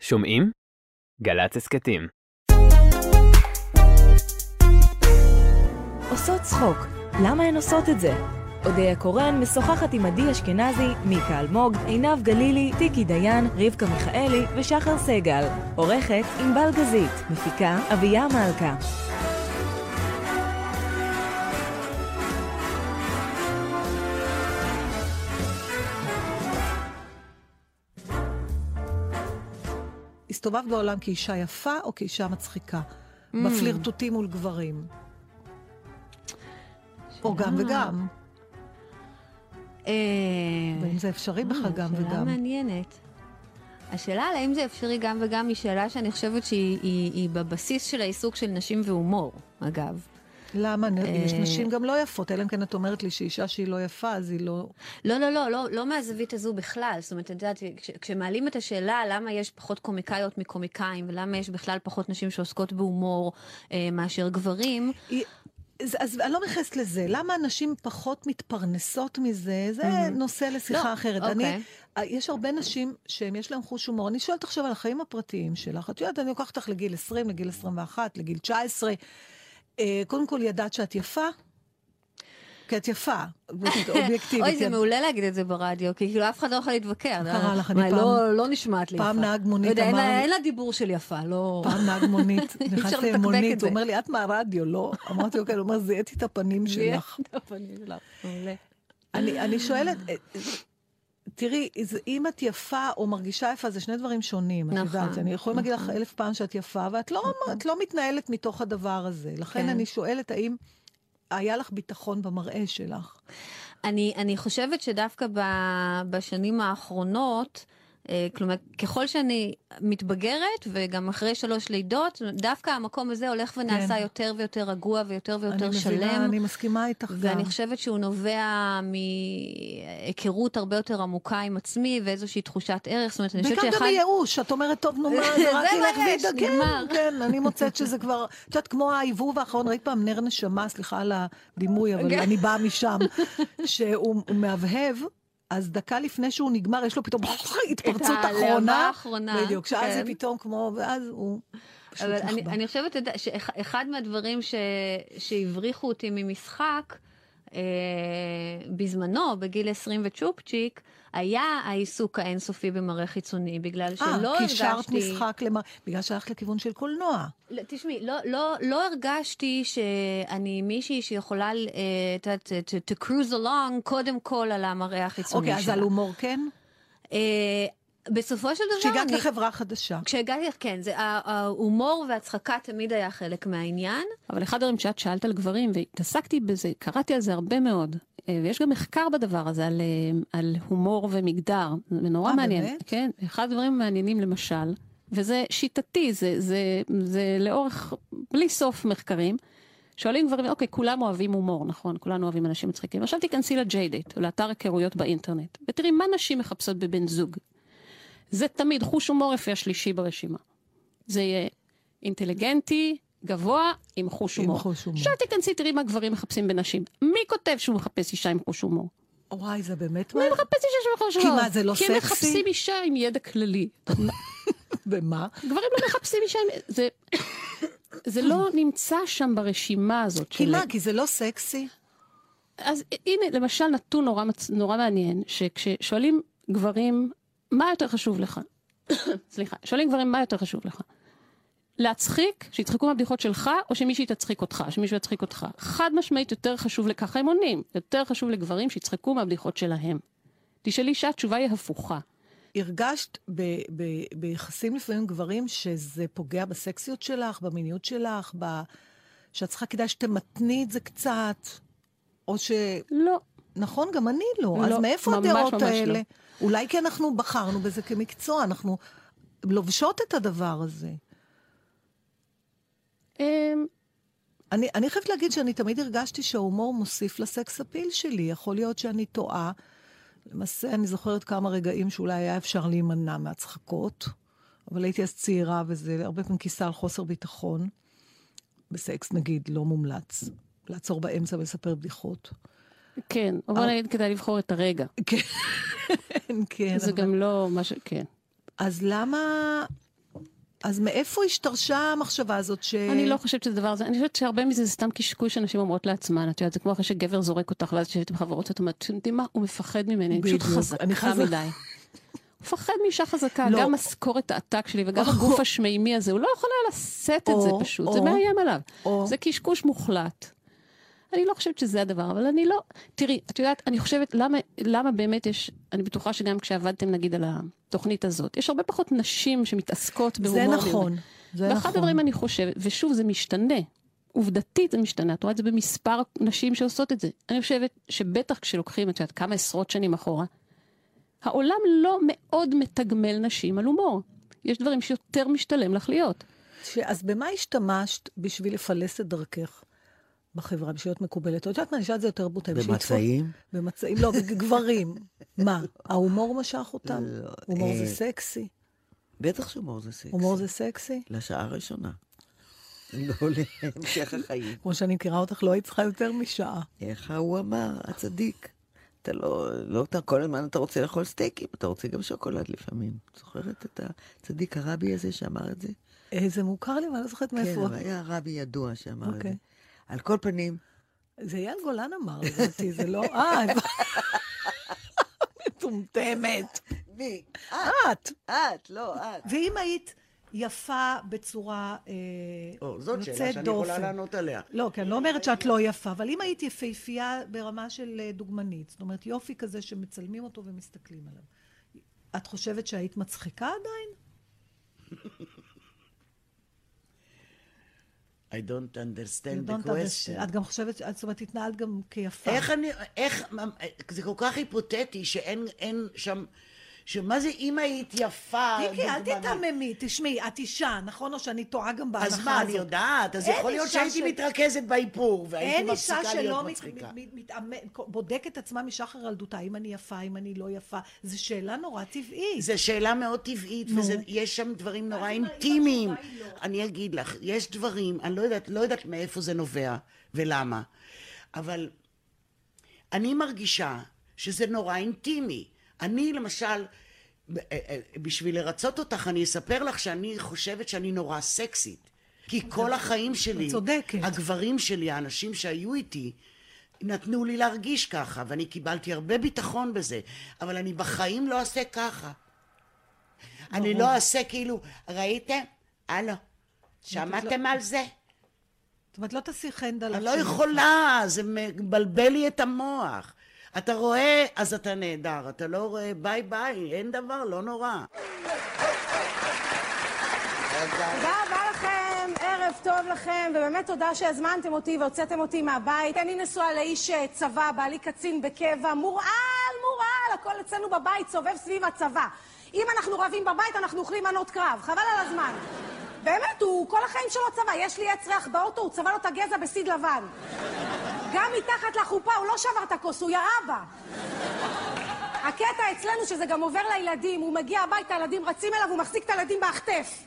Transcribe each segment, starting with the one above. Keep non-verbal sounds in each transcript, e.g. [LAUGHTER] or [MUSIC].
שומעים? גל"צ הסכתים. עושות צחוק, למה הן עושות את זה? אודיה קורן משוחחת עם עדי אשכנזי, מיקה אלמוג, עינב גלילי, טיקי דיין, רבקה מיכאלי ושחר סגל. עורכת ענבל גזית, מפיקה אביה מלכה. הסתובבת בעולם כאישה יפה או כאישה מצחיקה? בפלירטוטים מול גברים. או גם וגם. אה, ואם זה אפשרי בכלל גם שאלה וגם. מעניינת. השאלה על האם זה אפשרי גם וגם היא שאלה שאני חושבת שהיא היא, היא בבסיס של העיסוק של נשים והומור, אגב. למה? יש אה, נשים גם לא יפות, אלא אם כן את אומרת לי שאישה שהיא לא יפה, אז היא לא... לא, לא, לא, לא, לא מהזווית הזו בכלל. זאת אומרת, את יודעת, כש, כשמעלים את השאלה למה יש פחות קומיקאיות מקומיקאים, ולמה יש בכלל פחות נשים שעוסקות בהומור אה, מאשר גברים, היא- אז, אז אני לא נכנסת לזה. למה אנשים פחות מתפרנסות מזה? זה נושא לשיחה לא, אחרת. אוקיי. אני, אה, יש הרבה נשים שיש להן חוש הומור. אני שואלת עכשיו על החיים הפרטיים שלך. את יודעת, אני לוקחת אותך לגיל 20, לגיל 21, לגיל 19. אה, קודם כל, ידעת שאת יפה? כי את יפה, [LAUGHS] אובייקטיבית. אוי, זה יד- מעולה להגיד את זה ברדיו, כי כאילו אף אחד לא יכול להתווכח. קרה לך, אני מה, פעם- לא, לא נשמעת לי פעם יפה. נהג מונית לא אמר לי- אין לה דיבור של יפה, לא... פעם נהג מונית, [LAUGHS] נכנסתי למונית. הוא אומר לי, את מהרדיו, לא? אמרתי, אוקיי, הוא אומר, זיהיתי את הפנים שלך. את הפנים שלך. מעולה. אני, שואלת, אה, תראי, אם את יפה או מרגישה יפה, זה שני דברים שונים, את נכון, יודעת. אני יכולה להגיד לך נכון. אלף פעם שאת יפה, ואת לא, את לא מתנהלת מתוך הדבר הזה. לכן כן. אני שואלת, האם היה לך ביטחון במראה שלך? אני, אני חושבת שדווקא ב, בשנים האחרונות, כלומר, ככל שאני מתבגרת, וגם אחרי שלוש לידות, דווקא המקום הזה הולך ונעשה כן. יותר ויותר רגוע ויותר ויותר אני שלם. מבינה, אני מסכימה איתך גם. ואני חושבת שהוא נובע מהיכרות הרבה יותר עמוקה עם עצמי ואיזושהי תחושת ערך. זאת אומרת, אני חושבת שאחד... מייאוש, את אומרת, טוב, נו מה, [LAUGHS] זה רק ילך וידע, כן, אני מוצאת שזה כבר, את יודעת, כמו ההיבוב האחרון, ראית פעם נר נשמה, סליחה על הדימוי, אבל כן. אני באה משם, שהוא הוא מהבהב. אז דקה לפני שהוא נגמר, יש לו פתאום [LAUGHS] התפרצות הלהבה אחרונה. האחרונה, בדיוק, שאז זה כן. פתאום כמו, ואז הוא אבל אני. אני חושבת שאחד מהדברים ש, שהבריחו אותי ממשחק, אה, בזמנו, בגיל 20 וצ'ופצ'יק, היה העיסוק האינסופי במראה חיצוני, בגלל שלא אה, הרגשתי... קישרת משחק למה, בגלל שהלכת לכיוון של קולנוע. לא, תשמעי, לא, לא, לא הרגשתי שאני מישהי שיכולה, אה, את יודעת, to, cruise along, קודם כל על המראה החיצוני אוקיי, אז שלה. על הומור כן? אה, בסופו של דבר, כשהגעת אני... לחברה חדשה. כשהגעתי, כן, זה, ההומור והצחקה תמיד היה חלק מהעניין. אבל אחד הדברים שאת שאלת על גברים, והתעסקתי בזה, קראתי על זה הרבה מאוד, אה, ויש גם מחקר בדבר הזה על, אה, על הומור ומגדר, זה נורא אה, מעניין. באמת? כן, אחד הדברים המעניינים למשל, וזה שיטתי, זה, זה, זה לאורך, בלי סוף מחקרים, שואלים גברים, אוקיי, כולם אוהבים הומור, נכון? כולנו אוהבים אנשים מצחיקים. עכשיו תיכנסי לג'יידט, או לאתר היכרויות באינטרנט, ותראי מה נשים מחפשות בבן זוג. זה תמיד חוש הומור יפה השלישי ברשימה. זה יהיה אינטליגנטי, גבוה, עם חוש עם הומור. חוש הומור. עכשיו תיכנסי, תראי מה גברים מחפשים בנשים. מי כותב שהוא מחפש אישה עם חוש הומור? וואי, זה באמת מי מה? מחפש אישה עם חוש כי הומור? מה, זה לא כי הם סקסי? מחפשים אישה עם ידע כללי. [LAUGHS] ומה? גברים לא מחפשים אישה עם... זה... זה לא נמצא שם ברשימה הזאת כי. מה? כי זה לא סקסי? אז הנה, למשל, נתון נורא. נורא מעניין, שכששואלים גברים, מה יותר חשוב לך? [COUGHS] סליחה, שואלים גברים, מה יותר חשוב לך? להצחיק, שיצחקו מהבדיחות שלך, או שמישהי תצחיק אותך, שמישהו יצחיק אותך. חד משמעית יותר חשוב לככה הם עונים. יותר חשוב לגברים שיצחקו מהבדיחות שלהם. תשאלי שהתשובה היא הפוכה. הרגשת ב- ב- ביחסים לפעמים גברים שזה פוגע בסקסיות שלך, במיניות שלך, ב... שאת צריכה כדאי שתמתני את זה קצת, או ש... לא. נכון, גם אני לא. לא, אז מאיפה ממש הדעות ממש האלה? לא. אולי כי אנחנו בחרנו בזה כמקצוע, אנחנו לובשות את הדבר הזה. אמ, אני, אני חייבת להגיד שאני תמיד הרגשתי שההומור מוסיף לסקס אפיל שלי. יכול להיות שאני טועה. למעשה, אני זוכרת כמה רגעים שאולי היה אפשר להימנע מהצחקות, אבל הייתי אז צעירה, וזה הרבה פעמים כיסה על חוסר ביטחון. בסקס, נגיד, לא מומלץ. לעצור באמצע ולספר בדיחות. כן, אבל בוא נגיד כדאי לבחור את הרגע. כן, [LAUGHS] כן. זה גם לא מה ש... כן. אז למה... אז מאיפה השתרשה המחשבה הזאת ש... אני לא חושבת שזה דבר הזה, אני חושבת שהרבה מזה זה סתם קשקוש שאנשים אומרות לעצמן. את יודעת, זה כמו אחרי שגבר זורק אותך, ואז יושבת עם חברות, את אומרת, אתם יודעים מה, הוא מפחד ממני, אני פשוט חזקה חזק- מדי. [LAUGHS] הוא מפחד מאישה חזקה, לא. גם משכורת העתק שלי וגם או. הגוף השמימי הזה, הוא לא יכול היה לשאת את זה או, פשוט, זה או. מאיים עליו. או. זה קשקוש מוחלט. אני לא חושבת שזה הדבר, אבל אני לא... תראי, את יודעת, אני חושבת, למה, למה באמת יש... אני בטוחה שגם כשעבדתם, נגיד, על התוכנית הזאת, יש הרבה פחות נשים שמתעסקות בהומור. זה. נכון, זה ואחד נכון. הדברים אני חושבת, ושוב, זה משתנה. עובדתית זה משתנה, את רואה את זה במספר נשים שעושות את זה. אני חושבת שבטח כשלוקחים, את יודעת, כמה עשרות שנים אחורה, העולם לא מאוד מתגמל נשים על הומור. יש דברים שיותר משתלם לך להיות. ש... אז במה השתמשת בשביל לפלס את דרכך בחברה, בשביל להיות מקובלת? את יודעת מה, אני אשאל את זה יותר בוטה. במצעים? במצעים, לא, גברים. [LAUGHS] מה, ההומור משך אותם? לא, הומור זה אה, סקסי? בטח שהומור זה סקסי. הומור זה סקסי? לשעה הראשונה. [LAUGHS] לא להמשך החיים. כמו שאני מכירה אותך, לא היית צריכה יותר משעה. איך הוא אמר, הצדיק. אתה לא, לא, אתה כל הזמן אתה רוצה לאכול סטייקים, אתה רוצה גם שוקולד לפעמים. זוכרת את הצדיק הרבי הזה שאמר את זה? אה, זה מוכר לי, אבל אני לא זוכרת מאיפה. כן, היה רבי ידוע שאמר את אוקיי. זה. על כל פנים, זה אייל גולן אמר, לדעתי, [LAUGHS] זה לא... אה. [LAUGHS] מטומטמת. מי? את. את, לא, את. ואם היית יפה בצורה אה, או, זאת שאלה יוצאת שאני יכולה דופן. לענות עליה. לא, כי אני לא אומרת שאת לא יפה, אבל אם היית יפהפייה ברמה של אה, דוגמנית, זאת אומרת יופי כזה שמצלמים אותו ומסתכלים עליו, את חושבת שהיית מצחיקה עדיין? I don't understand You the don't understand. question. את גם חושבת, את- זאת אומרת, התנהלת גם כיפה. איך אני, איך, זה כל כך היפותטי שאין אין שם, שמה זה אם היית יפה? מיקי, אל? תיתממי, תשמעי, את אישה, נכון? או שאני טועה גם בהנחה הזאת? אז מה, אני יודעת, אז אין יכול להיות אישה שהייתי מתרכזת באיפור, והייתי אין אישה מפסיקה שלא להיות מצחיקה. מת- מתאמן- בודקת עצמה משחר ילדותה, אם אני יפה, אם אני לא יפה. זו שאלה נורא טבעית. זו שאלה מאוד טבעית. ויש שם דברים נורא אינטימיים. לא. אני אגיד לך, יש דברים, אני לא יודעת, לא יודעת מאיפה זה נובע ולמה, אבל אני מרגישה שזה נורא אינטימי. אני למשל, אה, אה, בשביל לרצות אותך, אני אספר לך שאני חושבת שאני נורא סקסית. כי כל החיים שלי, צודקת. הגברים שלי, האנשים שהיו איתי, נתנו לי להרגיש ככה, ואני קיבלתי הרבה ביטחון בזה, אבל אני בחיים לא אעשה ככה. אני לא אעשה כאילו, ראיתם? הלו, שמעתם על זה? זאת אומרת, לא תעשי חנד על אני לא עצמך. יכולה, זה מבלבל לי את המוח. אתה רואה, אז אתה נהדר, אתה לא רואה, ביי ביי, אין דבר, לא נורא. תודה רבה לכם, ערב טוב לכם, ובאמת תודה שהזמנתם אותי והוצאתם אותי מהבית. אני נשואה לאיש אה, צבא, בעלי קצין בקבע, מורעל, מורעל, הכל אצלנו בבית סובב סביב הצבא. אם אנחנו רבים בבית, אנחנו אוכלים מנות קרב, חבל על הזמן. באמת, הוא כל החיים שלו צבא. יש לי עץ ריח באוטו, הוא צבע לו את הגזע בסיד לבן. גם מתחת לחופה, הוא לא שבר את הכוס, הוא ירה. הקטע אצלנו שזה גם עובר לילדים, הוא מגיע הביתה, הילדים רצים אליו, הוא מחזיק את הילדים בהחטף.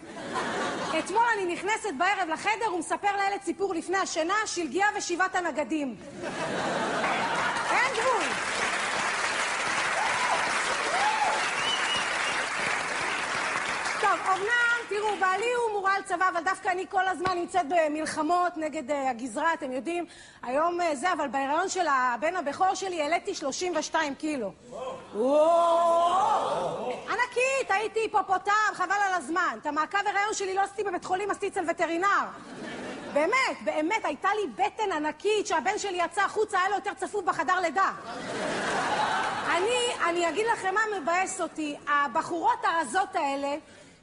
אתמול אני נכנסת בערב לחדר, הוא מספר לילד סיפור לפני השינה, שלגיה ושבעת הנגדים. אין גבול. טוב, אמנם, תראו, בעלי הוא מורל צבא, אבל דווקא אני כל הזמן נמצאת במלחמות נגד אה, הגזרה, אתם יודעים. היום אה, זה, אבל בהיריון של הבן הבכור שלי העליתי 32 קילו. ענקית, הייתי היפופוטם, חבל על הזמן. את המעקב הריון שלי לא עשיתי בבית חולים, עשיתי אצל וטרינר. באמת, באמת, הייתה לי בטן ענקית, שהבן שלי יצא החוצה, היה לו יותר צפוף בחדר לידה. אני, אני אגיד לכם מה מבאס אותי, הבחורות הרזות האלה,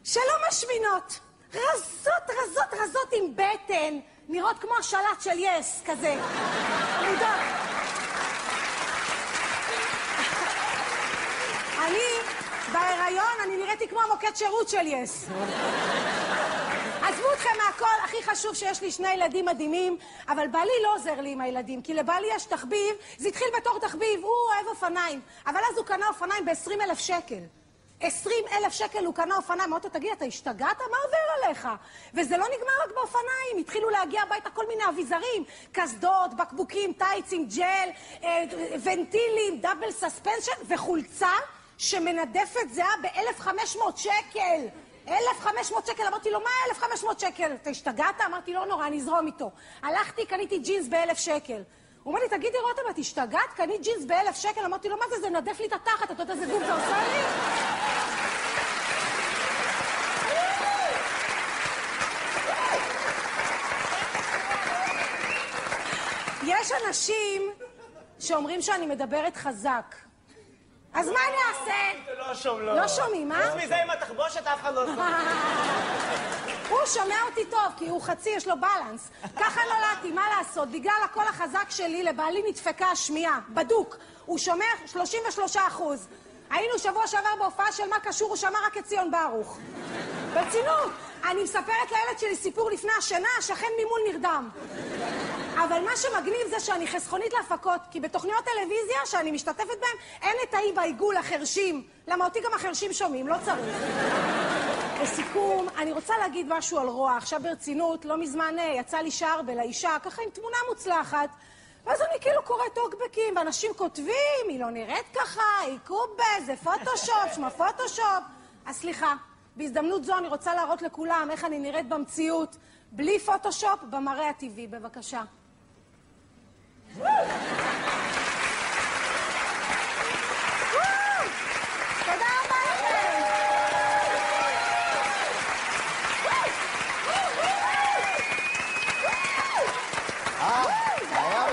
שלא משמינות. רזות, רזות, רזות עם בטן, נראות כמו השלט של יס, כזה. מודעות. אני, בהיריון, אני נראיתי כמו המוקד שירות של יס. עזבו אתכם מהכל, הכי חשוב שיש לי שני ילדים מדהימים, אבל בעלי לא עוזר לי עם הילדים, כי לבעלי יש תחביב, זה התחיל בתור תחביב, הוא אוהב אופניים, אבל אז הוא קנה אופניים ב-20 אלף שקל. 20 אלף שקל הוא קנה אופניים, אמרתי לו, תגיד, אתה השתגעת? מה עובר עליך? וזה לא נגמר רק באופניים, התחילו להגיע הביתה כל מיני אביזרים, קסדות, בקבוקים, טייצים, ג'ל, אה, ונטילים, דאבל סספנשן וחולצה שמנדפת זהה ב-1,500 שקל. 1,500 שקל, אמרתי לו, מה 1,500 שקל? אתה השתגעת? אמרתי, לא נורא, אני אזרום איתו. הלכתי, קניתי ג'ינס ב-1,000 שקל. הוא אומר לי, תגידי, רותם, את השתגעת? קנית ג'ינס ב-1,000 שקל? אמרתי לו, מה זה, זה מנדף לי את התחת, אתה יודע איזה גוף זה עושה לי? יש אנשים שאומרים שאני מדברת חזק. אז מה אני אעשה? לא שומעים. לא שומעים, אה? חוץ מזה, עם התחבושת אף אחד לא שומע. [LAUGHS] הוא שומע אותי טוב, כי הוא חצי, יש לו בלנס. ככה נולדתי, מה לעשות? בגלל הקול החזק שלי, לבעלי נדפקה השמיעה, בדוק. הוא שומע 33 אחוז. היינו שבוע שעבר בהופעה של מה קשור, הוא שמע רק את ציון ברוך. ברצינות. אני מספרת לילד שלי סיפור לפני השינה, השכן ממול נרדם. אבל מה שמגניב זה שאני חסכונית להפקות, כי בתוכניות טלוויזיה שאני משתתפת בהן, אין את האי בעיגול, החרשים. למה אותי גם החרשים שומעים, לא צריך. לסיכום, אני רוצה להגיד משהו על רוע. עכשיו ברצינות, לא מזמן אה, יצא לי שער בלאישה, ככה עם תמונה מוצלחת. ואז אני כאילו קוראת טוקבקים, ואנשים כותבים, היא לא נראית ככה, היא קובה, זה פוטושופ, שמה פוטושופ. אז סליחה, בהזדמנות זו אני רוצה להראות לכולם איך אני נראית במציאות, בלי פוטושופ, במראה הטבעי. בבקשה.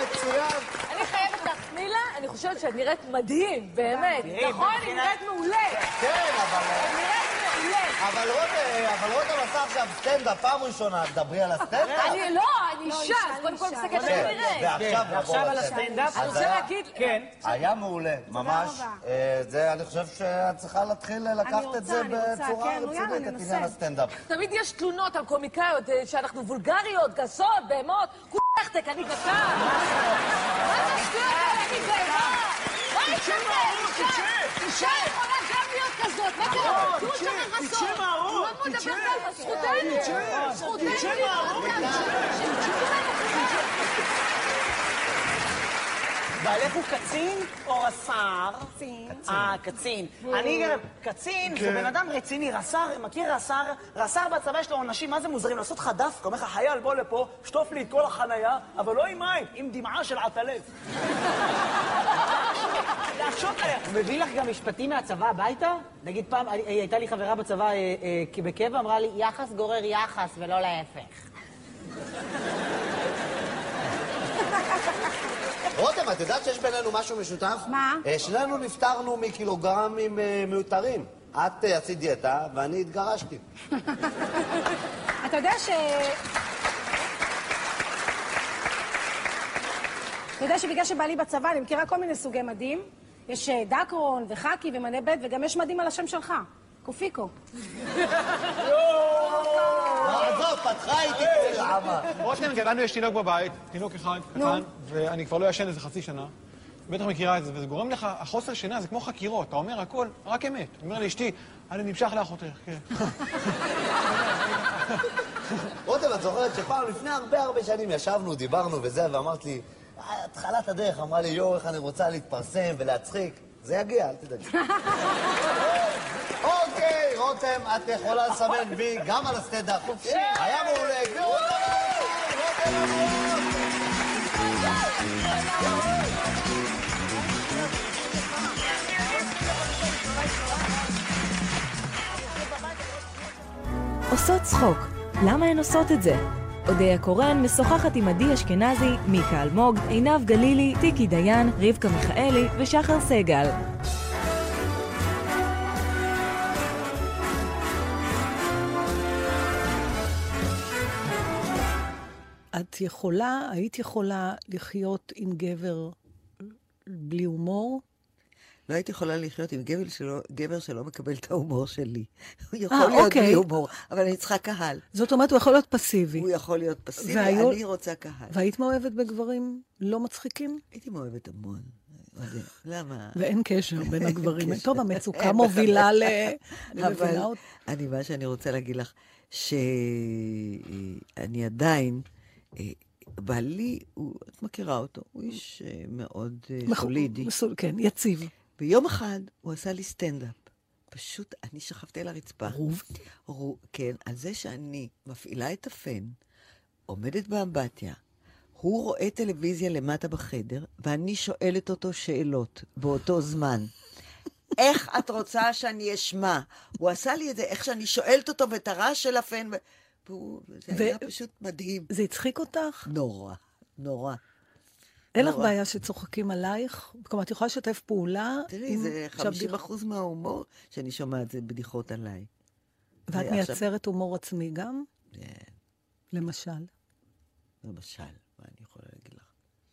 מצוין. אני חושבת שאת נראית מדהים, באמת. נכון, היא נראית מעולה. כן, אבל... אבל רותם, אבל רותם עשה עכשיו סטנדאפ פעם ראשונה, תדברי על הסטנדאפ. אני לא, אני לא, אישה, אז קודם כל. מסתכלת כן, איך כן, נראית. ועכשיו על. הסטנדאפ. אני אז רוצה היה- להגיד... כן. היה מעולה, ממש. אה, זה, אני חושב שאת צריכה להתחיל לקחת את זה בצורה כן, רצינית, את. עניין הסטנדאפ. תמיד יש תלונות על קומיקאיות, אה, שאנחנו וולגריות, גסות, בהמות. כולכתק, אני גסה. מה זה השטויות האלה? אני בהמה. מה? אישה- אישה יכולה. מה קרה? תראו שם חסות. תצאי מהראש, לא מדברת על זכותנו. זכותנו לראות בעלך הוא קצין או רס"ר? קצין. אה, קצין. אני גם... קצין זה בן אדם רציני, רס"ר, מכיר רס"ר? רס"ר בצבא יש לו עונשים, מה זה מוזרים? לעשות לך דווקא, אומר לך, חייל, בוא לפה, שטוף לי את כל החנייה, אבל לא עם מים, עם דמעה של עטלף. להקשות עליה. הוא מביא לך גם משפטים מהצבא הביתה? נגיד פעם, אני- הייתה לי חברה בצבא אה, אה, כי בקבע, אמרה לי, יחס גורר יחס ולא להפך. [LAUGHS] רותם, את יודעת שיש בינינו משהו משותף? מה? אה, שנינו נפטרנו מקילוגרמים אה, מיותרים. את אה, עשית דיאטה ואני התגרשתי. [LAUGHS] אתה יודע ש... אתה יודע שבגלל שבעלי בצבא, אני מכירה כל מיני סוגי מדים. יש דקרון וחאקי ומנה ב' וגם יש מדים על השם שלך. קופיקו. לא, עזוב, פתחה איתי כל. רותם, לנו יש תינוק בבית, תינוק אחד קטן, ואני כבר לא ישן איזה חצי שנה. בטח מכירה את זה, וזה גורם לך, החוסר שינה זה כמו חקירות, אתה אומר הכל, רק אמת. אומר לאשתי, אני נמשך לאחותך, כן. רותם, את זוכרת שפעם, לפני הרבה הרבה שנים, ישבנו, דיברנו וזה, ואמרת לי, "אה, התחלת הדרך, אמרה לי, יואו, איך אני רוצה להתפרסם ולהצחיק. זה יגיע, אל תדאגי. [LAUGHS] רותם, את יכולה לסמן וי גם על הסטנדאפ. היה מעולה. אותנו, רותם אברהם. עושות צחוק, למה הן עושות את זה? אודיה קורן משוחחת עם עדי אשכנזי, מיקה אלמוג, עינב גלילי, טיקי דיין, רבקה מיכאלי ושחר סגל. את יכולה, היית יכולה לחיות עם גבר בלי הומור? לא הייתי יכולה לחיות עם גבר שלא, גבר שלא מקבל את ההומור שלי. [LAUGHS] הוא יכול אה, להיות אוקיי. בלי הומור, אבל אני צריכה קהל. זאת אומרת, הוא יכול להיות פסיבי. הוא יכול להיות פסיבי, והיו- אני רוצה קהל. והיית מאוהבת בגברים לא מצחיקים? הייתי מאוהבת המון. אבל למה? ואין קשר בין [LAUGHS] הגברים. קשר. טוב, המצוקה מובילה. ל... אני מבינה אותה. אני, מה שאני רוצה להגיד לך, שאני עדיין, בעלי, הוא, את מכירה אותו, הוא איש אה, מאוד אה, סולידי. מסול- כן, יציב. ויום אחד הוא עשה לי סטנדאפ. פשוט, אני שכבתי על הרצפה. רוב? רו, כן, על זה שאני מפעילה את הפן, עומדת באמבטיה, הוא רואה טלוויזיה למטה בחדר, ואני שואלת אותו שאלות באותו זמן. איך את רוצה שאני אשמע? הוא עשה לי את זה, איך שאני שואלת אותו ואת הרעש של הפן, ו... והוא, זה ו- היה פשוט מדהים. זה הצחיק אותך? נורא, נורא. אין לך. בעיה שצוחקים עלייך? כלומר, את יכולה לשתף פעולה? תראי, עם- זה עכשיו, 50 אחוז מההומור שאני שומעת זה בדיחות עליי. ואת עכשיו- מייצרת הומור עצמי גם? למשל. למשל, מה אני יכולה להגיד לך?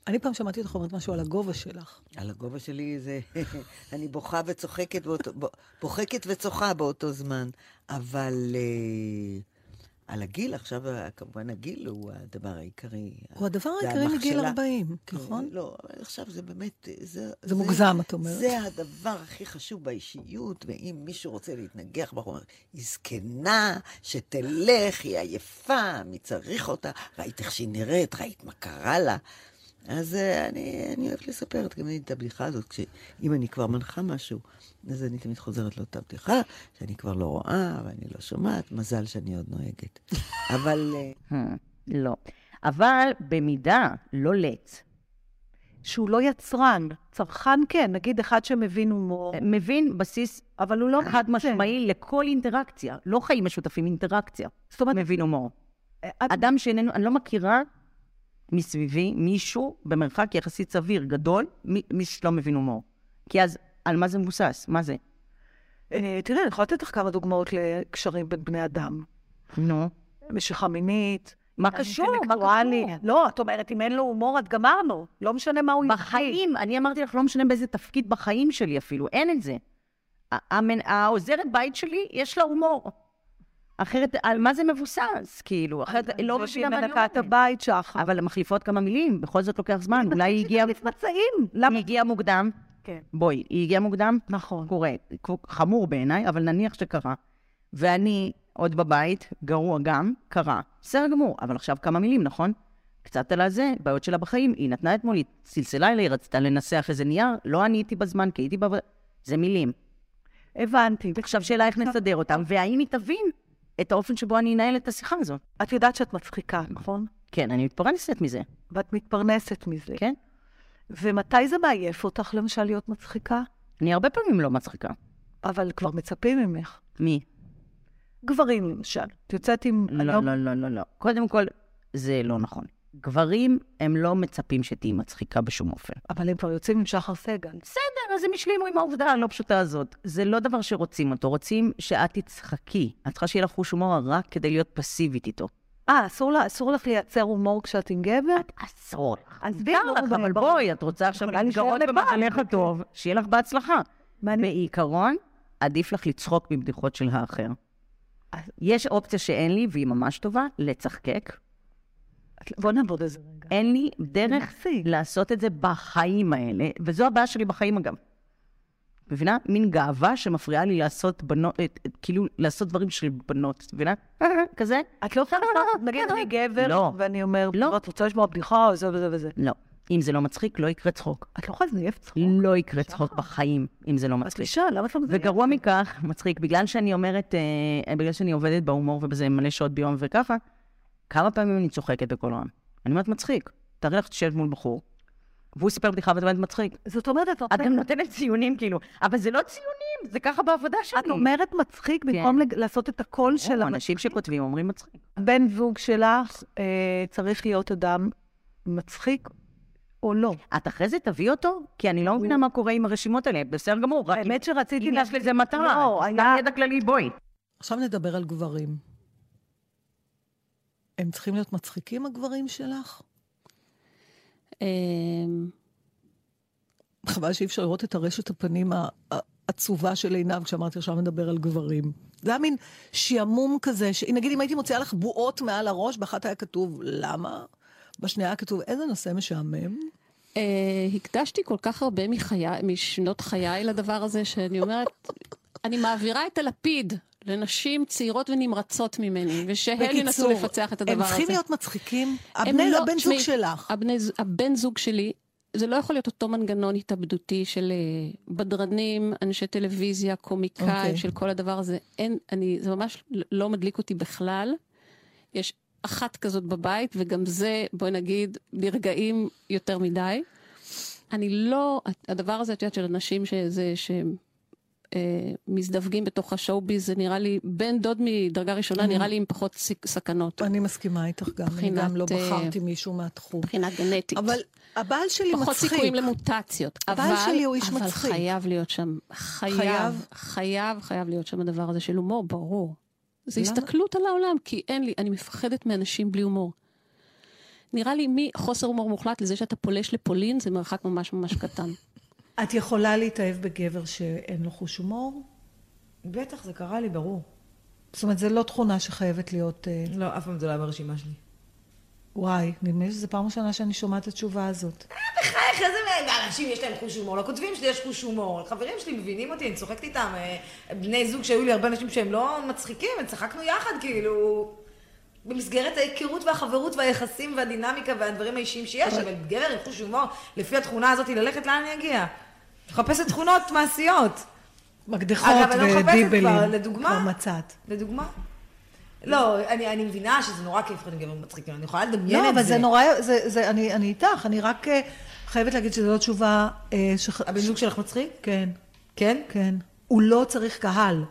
אני פעם שמעתי אותך אומרת משהו על הגובה שלך. על הגובה שלי זה... [LAUGHS] אני בוכה וצוחקת באותו... בוחקת וצוחה באותו זמן. אבל אה, על הגיל, עכשיו כמובן הגיל הוא הדבר העיקרי. הוא הדבר העיקרי מגיל המכשלה. 40, כן, נכון? לא, אבל עכשיו זה באמת... זה, זה מוגזם, את אומרת. זה הדבר הכי חשוב באישיות, ואם מישהו רוצה להתנגח בחומר, היא זקנה, שתלך, היא עייפה, מי צריך אותה, ראית איך שהיא נראית, ראית מה קרה לה. אז אה, אני, אני אוהבת לספר תמיד את הבדיחה הזאת, כשאם אני כבר מנחה משהו, אז אני תמיד חוזרת לאותה בדיחה, שאני כבר לא רואה, ואני לא שומעת, מזל שאני עוד נוהגת. [LAUGHS] אבל... אה, לא. אבל במידה, לא לט. שהוא לא יצרן, צרכן כן, נגיד אחד שמבין הומור. מבין בסיס, אבל הוא לא חד משמעי לכל אינטראקציה. לא חיים משותפים, אינטראקציה. זאת אומרת... מבין הומור. אדם שאיננו, אני לא מכירה מסביבי מישהו במרחק יחסית סביר, גדול, מי, שלא מבין הומור. כי אז, על מה זה מבוסס? מה זה? אה, תראי, אני יכולה לתת לך כמה דוגמאות לקשרים בין בני אדם. נו. משיכה מינית. מה קשור? מה. קשור? לא, את אומרת, אם אין לו הומור, אז גמרנו. לא משנה מה הוא יבחר. בחיים, אני אמרתי לך, לא משנה באיזה תפקיד בחיים שלי אפילו, אין את זה. העוזרת בית שלי, יש לה הומור. אחרת, על מה זה מבוסס? כאילו, אחרת, לא מבינה מה אני אומרת. הבית שחר. אבל מחליפות כמה מילים, בכל זאת לוקח זמן. אולי היא הגיעה... מצעים. למה? היא הגיעה מוקדם. כן. בואי, היא הגיעה מוקדם? נכון. קורה. חמור בעיניי, אבל נניח שקרה. ואני עוד בבית, גרוע גם, קרה. בסדר גמור, אבל עכשיו כמה מילים, נכון? קצת על הזה, בעיות שלה בחיים. היא נתנה אתמול, היא צלצלה אליי, רצתה לנסח איזה נייר, לא עניתי בזמן, כי הייתי בעבודה. זה מילים. הבנתי. עכשיו שאלה איך נסדר אותם, והאם היא תבין את האופן שבו אני אנהל את השיחה הזאת. את יודעת שאת מצחיקה, נכון? כן, אני מתפרנסת מזה. ואת מתפרנסת מזה. כן. ומתי זה מעייף אותך, למשל, להיות מצחיקה? אני הרבה פעמים לא מצחיקה. אבל כבר מצפים ממך. מי? גברים, למשל. את יוצאת עם... לא, לא, לא, לא, לא. קודם כל, זה לא נכון. גברים, הם לא מצפים שתהיי מצחיקה בשום אופן. אבל הם כבר יוצאים עם שחר סגל. בסדר, אז הם השלימו עם העובדה הלא פשוטה הזאת. זה לא דבר שרוצים אותו, רוצים שאת תצחקי. את צריכה שיהיה לך חוש הומור רק כדי להיות פסיבית איתו. אה, אסור, לה, אסור לך לייצר הומור כשאת עם גבר? אסור לך. עזבי, מותר לך, אבל בואי, את רוצה עכשיו להתגרות. במחנך הטוב, שיהיה לך בהצלחה. בעיקרון, עדיף לך לצחוק מבדיחות של האחר. יש אופציה שאין לי, והיא ממש טובה, לצחקק. בוא נעבוד על זה רגע. אין לי דרך לעשות את זה בחיים האלה, וזו הבעיה שלי בחיים אגב. מבינה? מין גאווה שמפריעה לי לעשות בנות, כאילו, לעשות דברים של בנות, את מבינה? [LAUGHS] כזה? את לא יכולה, נגיד [LAUGHS] אני גבר, לא. ואני אומר, לא. את רוצה לשמוע בדיחה או זה וזה וזה. לא. אם זה לא מצחיק, לא יקרה צחוק. את לא יכולה לזייף צחוק. לא יקרה צחוק בחיים, אם זה לא מצחיק. למה את לא מזייפת? וגרוע מכך, מצחיק, בגלל שאני אומרת, אה, בגלל שאני עובדת בהומור ובזה מלא שעות ביום וככה, כמה פעמים אני צוחקת בקול רם. אני אומרת, מצחיק. תארי לך שתשב מול בחור, והוא סיפר בדיחה ואת אומרת, מצחיק. זאת אומרת, את את גם נותנת ציונים, כאילו, אבל זה לא ציונים, זה ככה בעבודה שלי. את אומרת מצחיק במקום לג- לעשות את הקול של שלה. אנשים שכותבים אומרים מצחיק. בן זוג שלך אה, צריך להיות אדם מצחיק או לא. את אחרי זה תביאי אותו? כי אני לא מבינה מה קורה עם הרשימות האלה. בסדר גמור, רק האמת שרציתי... אם יש לזה מטרה, לא, גם ידע כללי, בואי. עכשיו נדבר על גברים. הם צריכים להיות מצחיקים, הגברים שלך? אמ, חבל שאי אפשר לראות את הרשת הפנים העצובה של עינב כשאמרתי עכשיו נדבר על גברים. זה היה מין שעמום כזה, שנגיד אם הייתי מוציאה לך בועות מעל הראש, באחת היה כתוב למה, בשנייה היה כתוב איזה נושא משעמם. אה, הקדשתי כל כך הרבה מחיי, משנות חיי לדבר הזה, שאני אומרת, אני מעבירה את הלפיד לנשים צעירות ונמרצות ממני, ושהן ינסו לפצח את הדבר הזה. הם צריכים להיות מצחיקים. הבני, לא- הבן זוג שלך. הבני, הבן זוג שלי זה לא יכול להיות אותו מנגנון התאבדותי של אה, בדרנים, אנשי טלוויזיה, קומיקאים, אוקיי. של כל הדבר הזה. אין, אני, זה ממש לא מדליק אותי בכלל. יש אחת כזאת בבית, וגם זה, בואי נגיד, ברגעים יותר מדי. אני לא, הדבר הזה, את יודעת, של אנשים שזה, שהם מזדווגים בתוך השואו-ביז, זה נראה לי, בן דוד מדרגה ראשונה, Mm. נראה לי עם פחות סכנות. אני מסכימה איתך גם, אני גם לא אה, בחרתי מישהו מהתחום. מבחינה גנטית. אבל הבעל שלי פחות מצחיק. סיכויים למוטציות. הבעל אבל, שלי הוא איש אבל מצחיק. חייב להיות שם, חייב, חייב? חייב, להיות שם הדבר הזה של הומור, ברור. זה? הסתכלות על העולם, כי אין לי, אני מפחדת מאנשים בלי הומור. נראה לי מחוסר הומור מוחלט לזה שאתה פולש לפולין, זה מרחק ממש ממש קטן. את יכולה להתאהב בגבר שאין לו חוש הומור? בטח, זה קרה לי, ברור. זאת אומרת, זו לא תכונה שחייבת להיות... אה, לא, אף פעם זה לא היה ברשימה שלי. וואי, נדמה לי שזו פעם ראשונה שאני שומעת את התשובה הזאת. בחייך, איזה אנשים יש להם חוש הומור. לכותבים שלי יש חוש הומור. חברים שלי מבינים אותי, אני צוחקת איתם. אה, בני זוג שהיו לי הרבה אנשים שהם לא מצחיקים, צחקנו יחד, כאילו... במסגרת ההיכרות והחברות והיחסים והדינמיקה והדברים האישיים שיש, אבל גבר עם חוש הומור, לפי התכונה הזאת, ללכת לאן אני אגיע? מחפשת תכונות מעשיות. מקדחות אגב, אני לא מחפשת ודיבלים. כבר, לדוגמה. כבר מצאת. לדוגמה. לא, אני, אני מבינה שזה נורא כיף עם גבר מצחיקים, אני יכולה לדמיין לא, את זה. אבל זה נורא... זה, זה, אני, אני איתך, אני רק אה, חייבת להגיד שזו לא תשובה... אה. הבן זוג שלך מצחיק? כן. כן? כן. הוא לא צריך קהל.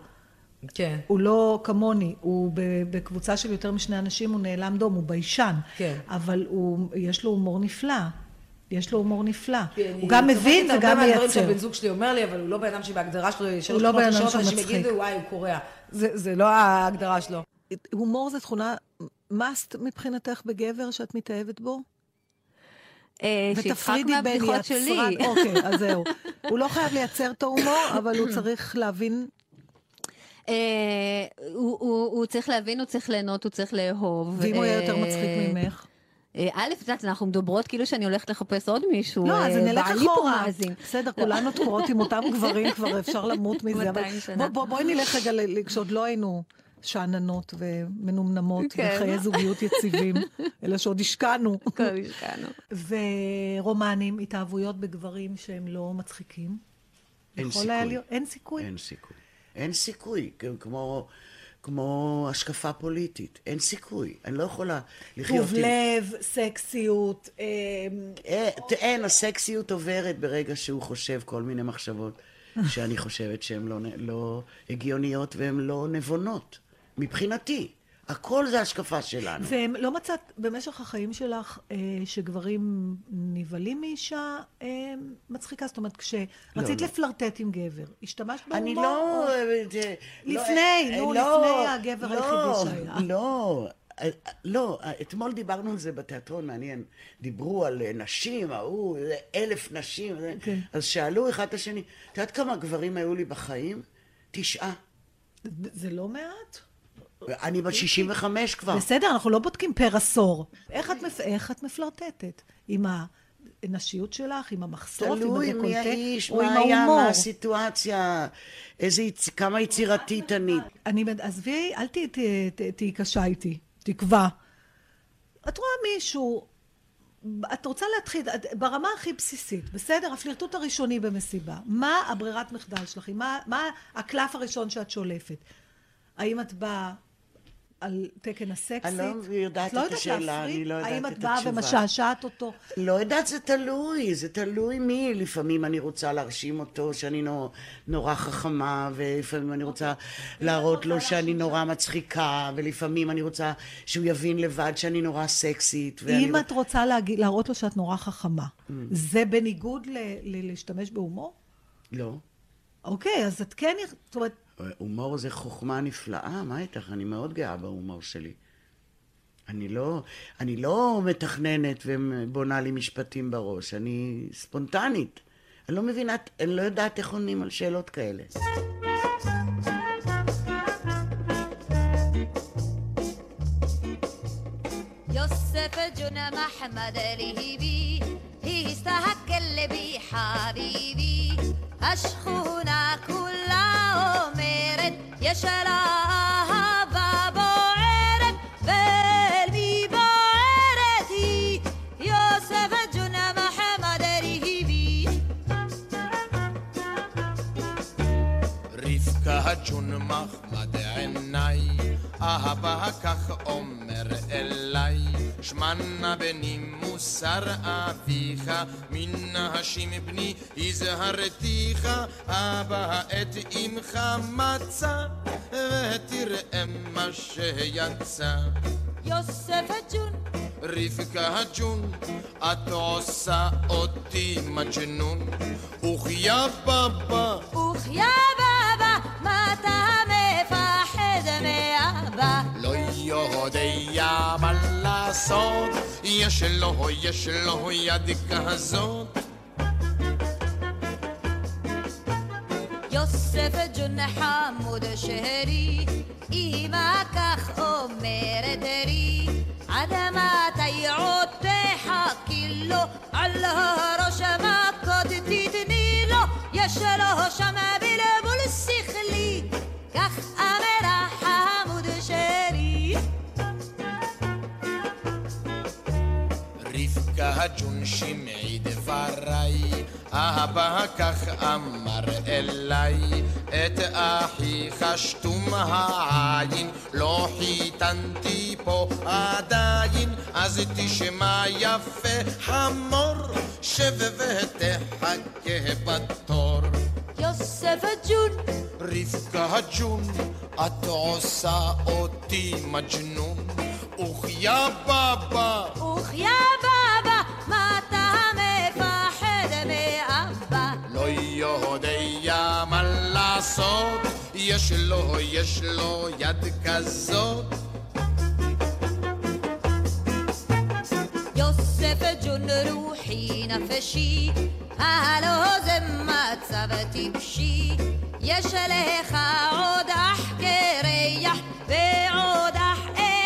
כן. הוא לא כמוני, הוא בקבוצה של יותר משני אנשים, הוא נאלם דום, הוא ביישן. כן. אבל הוא, יש לו הומור נפלא. יש לו הומור נפלא. אני הוא גם מבין צוחקת וגם הרבה מהדברים מייצר. שהבן זוג שלי אומר לי, אבל הוא לא בן אדם שבהגדרה שלו ישר הוא לא בן אדם אנשים. יגידו, וואי, הוא קורע. זה, זה לא ההגדרה שלו. הומור זה תכונה must מבחינתך בגבר שאת מתאהבת בו? אה, ותפרידי בין. יצרן, אוקיי, אז זהו. הוא לא חייב לייצר את ההומור, אבל הוא צריך להבין... אה, הוא- הוא הוא צריך להבין, הוא צריך ליהנות, הוא צריך לאהוב. ואם הוא יהיה יותר אה, מצחיק ממך? אה, א', את יודעת, אנחנו מדברות כאילו שאני הולכת לחפש עוד מישהו. לא, אז נלך אחורה. בסדר, לא. כולנו תקועות עם אותם [LAUGHS] גברים, כבר אפשר למות מזה. אבל 200 שנה. בוא- בוא- בואי נלך רגע, כשעוד לא היינו שאננות ומנומנמות, כן. וחיי זוגיות יציבים, [LAUGHS] אלא שעוד השקענו. כבר השקענו. ורומנים, התאהבויות בגברים שהם לא מצחיקים. סיכוי. אין סיכוי? אין סיכוי. אין סיכוי, כמו, כמו השקפה פוליטית. אין סיכוי. אני לא יכולה לחיות טוב לב, סקסיות. אה, אה, אין, הסקסיות עוברת ברגע שהוא חושב כל מיני מחשבות שאני חושבת שהן לא, לא הגיוניות והן לא נבונות. מבחינתי. הכל זה השקפה שלנו. והם לא מצאת במשך החיים שלך אה, שגברים נבהלים מאישה אה, מצחיקה? זאת אומרת, כשרצית לא. לפלרטט עם גבר, השתמשת בהומור? אני לא... או- אה, זה- לפני, לא, נו, לא, לפני הגבר לא, היחידי שהיה. לא, אה, לא, אתמול דיברנו על זה בתיאטרון, מעניין. דיברו על נשים, ההוא, זה אלף נשים, זה- כן. אז שאלו אחד את השני, את יודעת כמה גברים היו לי בחיים? תשעה. זה לא מעט? אני בת 65 כבר. בסדר, אנחנו לא בודקים פר עשור. איך את, מפ... איך את מפלרטטת? עם הנשיות שלך, עם המחשוף, עם תלוי הדקולטה, מי האיש, מה היה? מה הסיטואציה, איזה, כמה יצירתית אני. אני, עזבי, אל תהיי קשה איתי, תקווה. את רואה מישהו, את רוצה להתחיל, ברמה הכי בסיסית, בסדר? הפלירטוט הראשוני במסיבה. מה הברירת מחדל שלך? מה, מה הקלף הראשון שאת שולפת? האם את באה על תקן הסקסית? אני לא יודעת את לא את יודעת השאלה? אני לא יודעת האם את את באה התשובה. ומשעשעת אותו? לא יודעת, זה תלוי, זה תלוי מי. לפעמים אני רוצה להרשים אותו שאני נו- נורא חכמה, ולפעמים אני רוצה להראות לו שאני נורא מצחיקה, ולפעמים אני רוצה שהוא יבין לבד שאני נורא סקסית. אם רוצ- את רוצה להגיד, להראות לו שאת נורא חכמה, Mm. זה בניגוד ל- ל- להשתמש בהומור? לא. אוקיי, אז את כן, זאת אומרת, הומור זה חוכמה נפלאה, מה איתך? אני מאוד גאה בהומור שלי. אני לא, אני לא מתכננת ובונה לי משפטים בראש, אני ספונטנית. אני לא מבינה, אני לא יודעת איך עונים על שאלות כאלה. يوسف جنى محمد الهيبي هي استهكل بي حبيبي أشخونا كل عمرت يشراب بعيرك قلبي بعيرتي. שמנה בני מוסר אביך, מן השים בני הזהרתיך, אבא את אמך מצא, ותראה מה שיצא. יוסף הג'ון, רבקה הג'ון, את עושה אותי מג'נון, וכיה בבא, וכיה בבא, מה לעשות, יש לו, יש לו יד כזאת. יוסף ג'ון חמוד שרי, אמא כך אומרת לי, עד מתי עוד תחכי לו, על הראש מכות תתני לו, יש לו שם בלבול שמעי דבריי, אבא כך אמר אליי, את אחיך שתום העין, לא חיתנתי פה עדיין, אז תשמע יפה חמור, שב ותחכה בתור. יוסף הג'ון, רבקה הג'ון, את עושה אותי מג'נון, וכיה בבא, וכיה בבא, יודע מה לעשות, יש לו, יש לו יד כזאת. יוסף ג'ון רוחי נפשי, הלא זה מצב טיפשי. יש לך עוד אח קרח, ועוד אח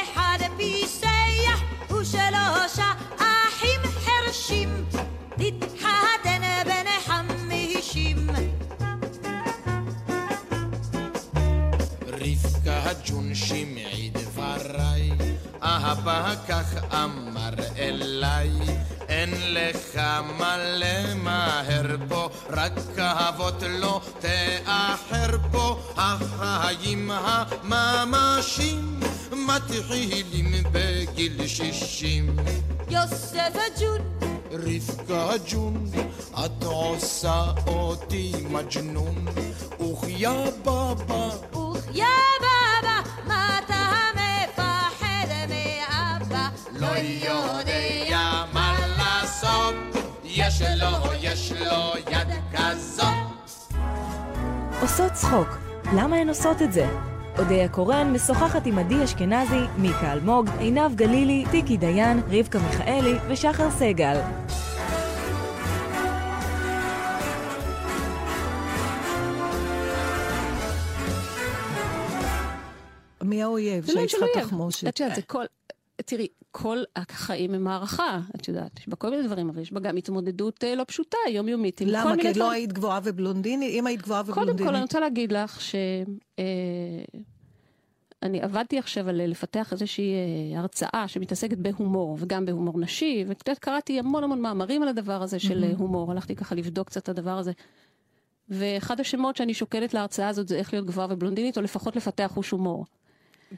אחד פיסח, הג'ון שמעי דבריי, אבא כך אמר אליי, אין לך מה למהר פה, רק אהבות לא תאחר פה, החיים הממשים מתחילים בגיל שישים. יוסף הג'ון, רבקה הג'ון, את עושה אותי מג'נון, וכיה בבא, וכיה בבא, יודע מה לעשות, יש לו, יש לו יד כזאת. עושות צחוק, למה הן עושות את זה? אודיה קורן משוחחת עם עדי אשכנזי, מיקה אלמוג, עינב גלילי, טיקי דיין, רבקה מיכאלי ושחר סגל. מי האויב? לא צריכה אויב. תחמושת. את יודעת, זה כל... תראי, כל החיים הם הערכה, את יודעת, יש בה כל מיני דברים, אבל יש בה גם התמודדות אה, לא פשוטה, יומיומית, עם כל למה? מיני כי את לא. היית גבוהה ובלונדינית? אם היית גבוהה קודם ובלונדינית... כל, אני רוצה להגיד לך ש... אה, אני עבדתי עכשיו על לפתח איזושהי אה, הרצאה שמתעסקת בהומור, וגם בהומור נשי, וקצת קראתי המון המון מאמרים על הדבר הזה של אה, מהמם. הומור, הלכתי ככה לבדוק קצת את הדבר הזה. ואחד השמות שאני שוקלת להרצאה הזאת זה איך להיות גבוהה ובלונדינית, או לפחות לפתח חוש הומור.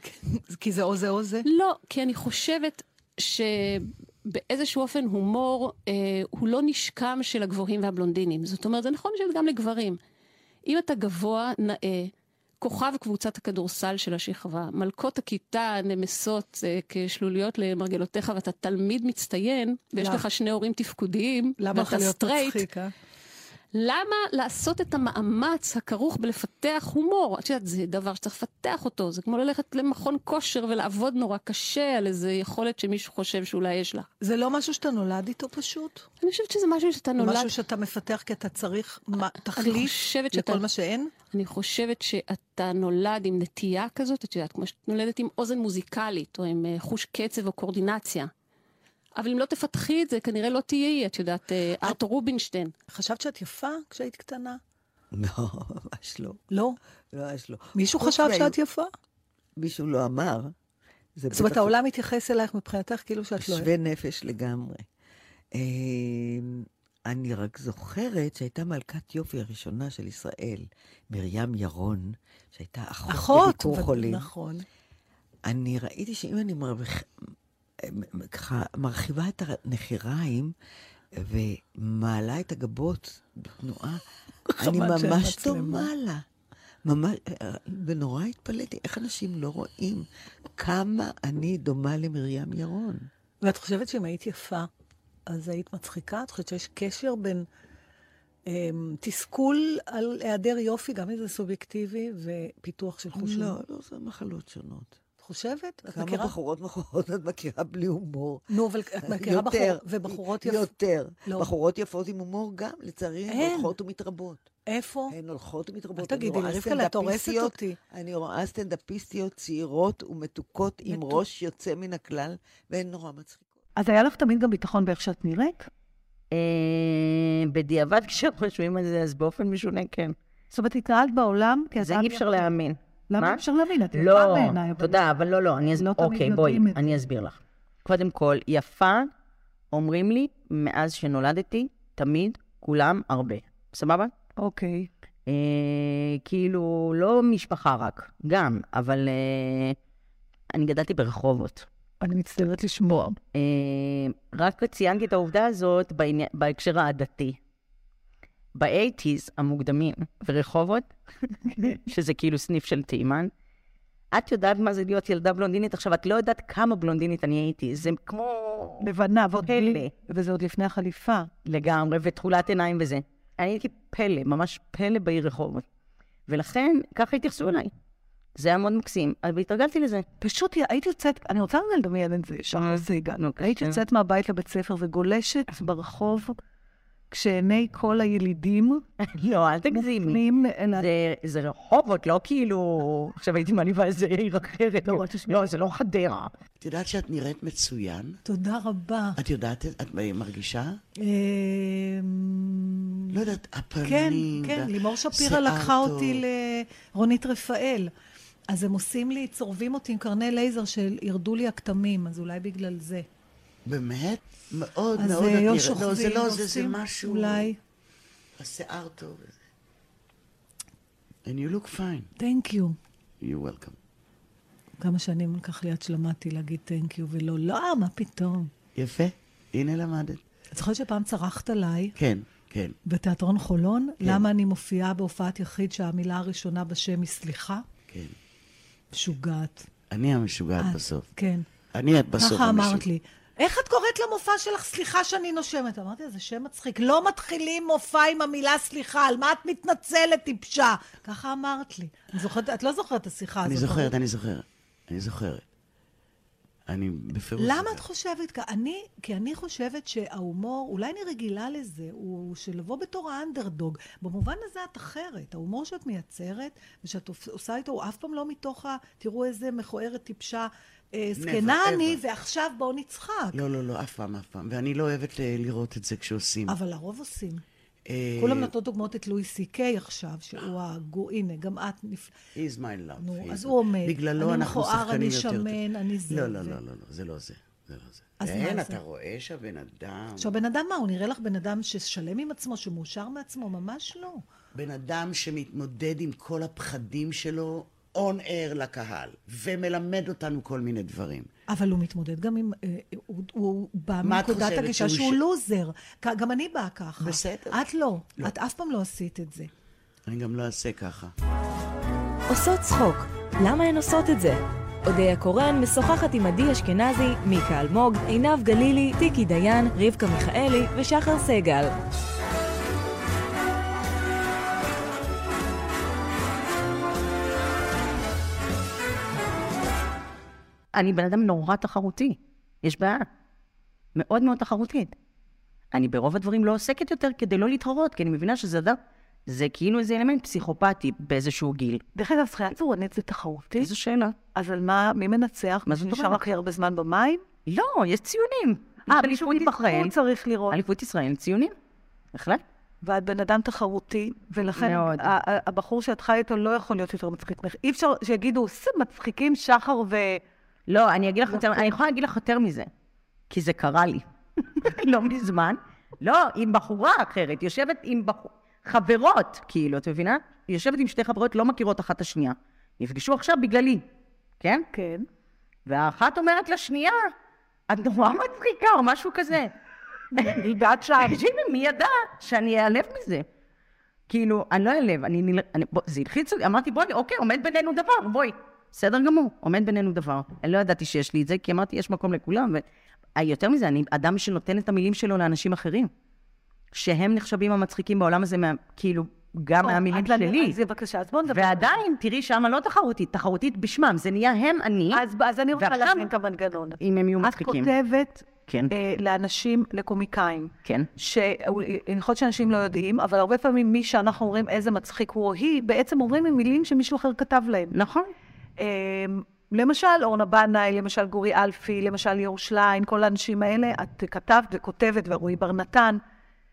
[LAUGHS] כי זה או זה או זה? לא, כי אני חושבת שבאיזשהו אופן הומור אה, הוא לא נשקם של הגבוהים והבלונדינים. זאת אומרת, זה נכון שזה גם לגברים. אם אתה גבוה, נאה, כוכב קבוצת הכדורסל של השכבה, מלכות הכיתה נמסות אה, כשלוליות למרגלותיך ואתה תלמיד מצטיין, ויש? לך שני הורים תפקודיים, למה לך ואתה להיות סטרייט, מצחיק, אה? למה לעשות את המאמץ הכרוך בלפתח הומור? את יודעת, זה דבר שצריך לפתח אותו, זה כמו ללכת למכון כושר ולעבוד נורא קשה על איזה יכולת שמישהו חושב שאולי יש לך. זה לא משהו שאתה נולד איתו פשוט? אני חושבת שזה משהו שאתה נולד... משהו שאתה מפתח כי אתה צריך תחליף לכל שאתה- מה שאין? אני חושבת שאתה נולד עם נטייה כזאת, את יודעת, כמו שאת נולדת עם אוזן מוזיקלית, או עם אה, חוש קצב או קואורדינציה. אבל אם לא תפתחי את זה, כנראה לא תהיי, את יודעת, אה, ארתור רובינשטיין. חשבת שאת יפה כשהיית קטנה? לא, ממש לא. לא? ממש לא. מישהו חשב שאת יפה? מישהו לא אמר. זאת אומרת, בטח העולם מתייחס אלייך מבחינתך כאילו שאת לא... שווה נפש לגמרי. אה, אני רק זוכרת שהייתה מלכת יופי הראשונה של ישראל, מרים ירון, שהייתה אחות, אחות, בביקור ו- חולים. נכון. אני ראיתי שאם אני מרוויח, ככה מרחיבה את הנחיריים ומעלה את הגבות בתנועה, אני ממש. דומה לה. ממש, ונורא התפלאתי, איך אנשים לא רואים כמה אני דומה למרים ירון. ואת חושבת שאם היית יפה, אז היית מצחיקה? את חושבת שיש קשר בין אמ, תסכול על היעדר יופי, גם אם זה סובייקטיבי, ופיתוח של חוש לא? לא, זה מחלות שונות. חושבת? את כמה מכירה? בחורות מכורות את מכירה בלי הומור. נו, אבל את מכירה בחור- יותר, ובחורות יפ- יותר. לא. בחורות יפות עם הומור גם, לצערי, הן. הולכות ומתרבות. איפה? הן הולכות ומתרבות. אל תגידי רבקה, את הורסת אותי. אני רואה סטנדאפיסטיות צעירות ומתוקות עם מתוק. ראש יוצא מן הכלל, והן נורא מצחיקות. אז היה לך תמיד גם ביטחון באיך שאת נראית? אה, בדיעבד, [LAUGHS] כשחושבים על זה, אז באופן משונה, כן. זאת אומרת, התנהלת בעולם כאדם זה אי אפשר. להאמין. למה אפשר להאמין? את יפה לא, בעיניי, אבל- תודה, אבל לא, לא, אני אסביר. לא אוקיי, בואי, אני אסביר לך. קודם כל, יפה, אומרים לי, מאז שנולדתי, תמיד, כולם, הרבה. סבבה? אוקיי. אה, כאילו, לא משפחה רק, גם, אבל אה, אני גדלתי ברחובות. אני מצטערת לשמוע. אה, רק ציינתי את העובדה הזאת בעני... בהקשר העדתי. באייטיז המוקדמים ברחובות, [LAUGHS] שזה כאילו סניף של תימן, את יודעת מה זה להיות ילדה בלונדינית? עכשיו, את לא יודעת כמה בלונדינית אני הייתי. זה כמו... לבנה, ועוד פלא. וזה עוד לפני החליפה. לגמרי, ותכולת עיניים וזה. אני הייתי פלא, ממש פלא בעיר רחובות. ולכן, ככה התייחסו אליי. זה היה מאוד מקסים, אבל התרגלתי לזה. פשוט הייתי יוצאת, אני רוצה רגע לדמיין את זה, שחר סגל. הייתי יוצאת מהבית לבית ספר וגולשת ברחוב, כשעיני כל הילידים... [LAUGHS] לא, אל תגזימי. זה, זה רחובות, לא כאילו... עכשיו הייתי מעליבה איזה עיר אחרת. לא, לא, זה לא חדרה. את יודעת שאת נראית מצוין? תודה רבה. את יודעת, את מרגישה? אמ, לא יודעת, הפנים... כן, כן, לימור שפירא לקחה. אותי לרונית רפאל. אז הם עושים לי, צורבים אותי עם קרני לייזר שירדו לי הכתמים, אז אולי בגלל זה. באמת? מאוד אז מאוד את נראית. שוכבים, לא, זה לא, זה, זה משהו... אולי. השיער טוב. And you look fine. Thank you. You're welcome. כמה שנים לקח לי עד שלמדתי להגיד thank you ולא, לא, מה פתאום. יפה, הנה למדת. את זוכרת שפעם צרחת עליי כן, כן. בתיאטרון חולון? כן. למה אני מופיעה בהופעת יחיד שהמילה הראשונה בשם היא סליחה? כן. משוגעת. אני המשוגעת בסוף. כן. אני את בסוף ככה אמרת המשוגעת. לי. איך את קוראת למופע שלך סליחה שאני נושמת? אמרתי, זה שם מצחיק. לא מתחילים מופע עם המילה סליחה, על מה את מתנצלת, טיפשה? ככה אמרת לי. אני זוכרת, את לא זוכרת את השיחה הזאת. אני זוכרת. אני זוכרת. אני זוכרת. אני בפירוש... למה את חושבת ככה? אני, כי אני חושבת שההומור, אולי אני רגילה לזה, הוא שלבוא בתור האנדרדוג. במובן הזה את אחרת. ההומור שאת מייצרת, ושאת עושה איתו, הוא אף פעם לא מתוך ה... תראו איזה מכוערת טיפשה, זקנה אני. ועכשיו בואו נצחק. לא, לא, לא, אף פעם, אף פעם. ואני לא אוהבת אה, לראות את זה כשעושים. אבל הרוב עושים. אה, כולם נתנו דוגמאות את לואי סי קיי עכשיו, שהוא הגו... הנה, גם את נפ... He's my love. נו, אז הוא עומד. בגללו אני אנחנו מכוער, שחקנים אני יותר טובים. שמן, אני זה, לא, לא, לא, לא, לא, זה לא זה. זה לא זה. אז אין, מה אתה זה? רואה שהבן אדם... עכשיו, בן אדם מה? הוא נראה לך בן אדם ששלם עם עצמו, שמאושר מעצמו? ממש לא. בן אדם שמתמודד עם כל הפחדים שלו on air לקהל, ומלמד אותנו כל מיני דברים. אבל הוא מתמודד גם עם... אה, הוא, הוא בא מנקודת הגישה שהוא שהוא ש- לוזר. גם אני באה ככה. בסדר. את לא. לא. את אף פעם לא עשית את זה. אני גם לא אעשה ככה. עושות צחוק. למה הן עושות את זה? אודיה קורן משוחחת עם עדי אשכנזי, מיקה אלמוג, עינב גלילי, טיקי דיין, רבקה מיכאלי ושחר סגל. אני בן אדם נורא תחרותי. יש בעיה. מאוד מאוד תחרותית. אני ברוב הדברים לא עוסקת יותר כדי לא להתחרות, כי אני מבינה שזה אדם, זה כאילו איזה אלמנט פסיכופתי באיזשהו גיל. דרך אגב, שחייה צורנית זה תחרותי? איזו שאלה. אז על מה, מי מנצח? מה זאת מי נשאר? הכי הרבה זמן במים? לא, יש ציונים. אה, מישהו. הוא צריך לראות. אליפות ישראל, ציונים. בהחלט. ואת בן אדם תחרותי, ולכן מאוד. הבחור שאת חיה איתו לא יכול להיות יותר מצחיק ממך. אי אפשר שיגידו, "ס, מצחיקים שחר ו... לא, אני אגיד לך יותר, אני יכולה להגיד לך יותר מזה, כי זה קרה לי. [LAUGHS] לא מזמן. לא, עם בחורה אחרת, יושבת עם בחור... חברות, כאילו, את מבינה? יושבת עם שתי חברות, לא מכירות אחת את השנייה. נפגשו עכשיו בגללי, כן? כן. והאחת אומרת לשנייה, את נורא מצחיקה, או משהו כזה. [LAUGHS] ואת שאלת. תקשיבי, מי ידע שאני אעלב מזה? כאילו, אני לא אעלב, אני... נל- אני בוא, זה הלחיץ אותי, אמרתי, בואי, אוקיי, עומד בינינו דבר, בואי. בסדר גמור, עומד בינינו דבר. אני לא ידעתי שיש לי את זה, כי אמרתי, יש מקום לכולם. ו... אה, יותר מזה, אני אדם שנותן את המילים שלו לאנשים אחרים. שהם נחשבים המצחיקים בעולם הזה, מה, כאילו, גם או, מהמילים שלי. אז בבקשה, אז בואו נדבר. ועדיין, תראי שמה לא תחרותית, תחרותית בשמם, זה נהיה הם, אני. אז, אז אני רוצה להבין את המנגנון. אם הם יהיו את מצחיקים. כותבת כן. אה, לאנשים, לקומיקאים. כן. שיכול להיות שאנשים לא יודעים, אבל הרבה פעמים מי שאנחנו אומרים איזה מצחיק הוא או היא, בעצם אומרים עם מילים שמישהו אחר כתב להם. נכון. אה, למשל, אורנה בנאי, למשל גורי אלפי, למשל ליאור שליין, כל האנשים האלה, את כתבת וכותבת, ורועי בר נתן.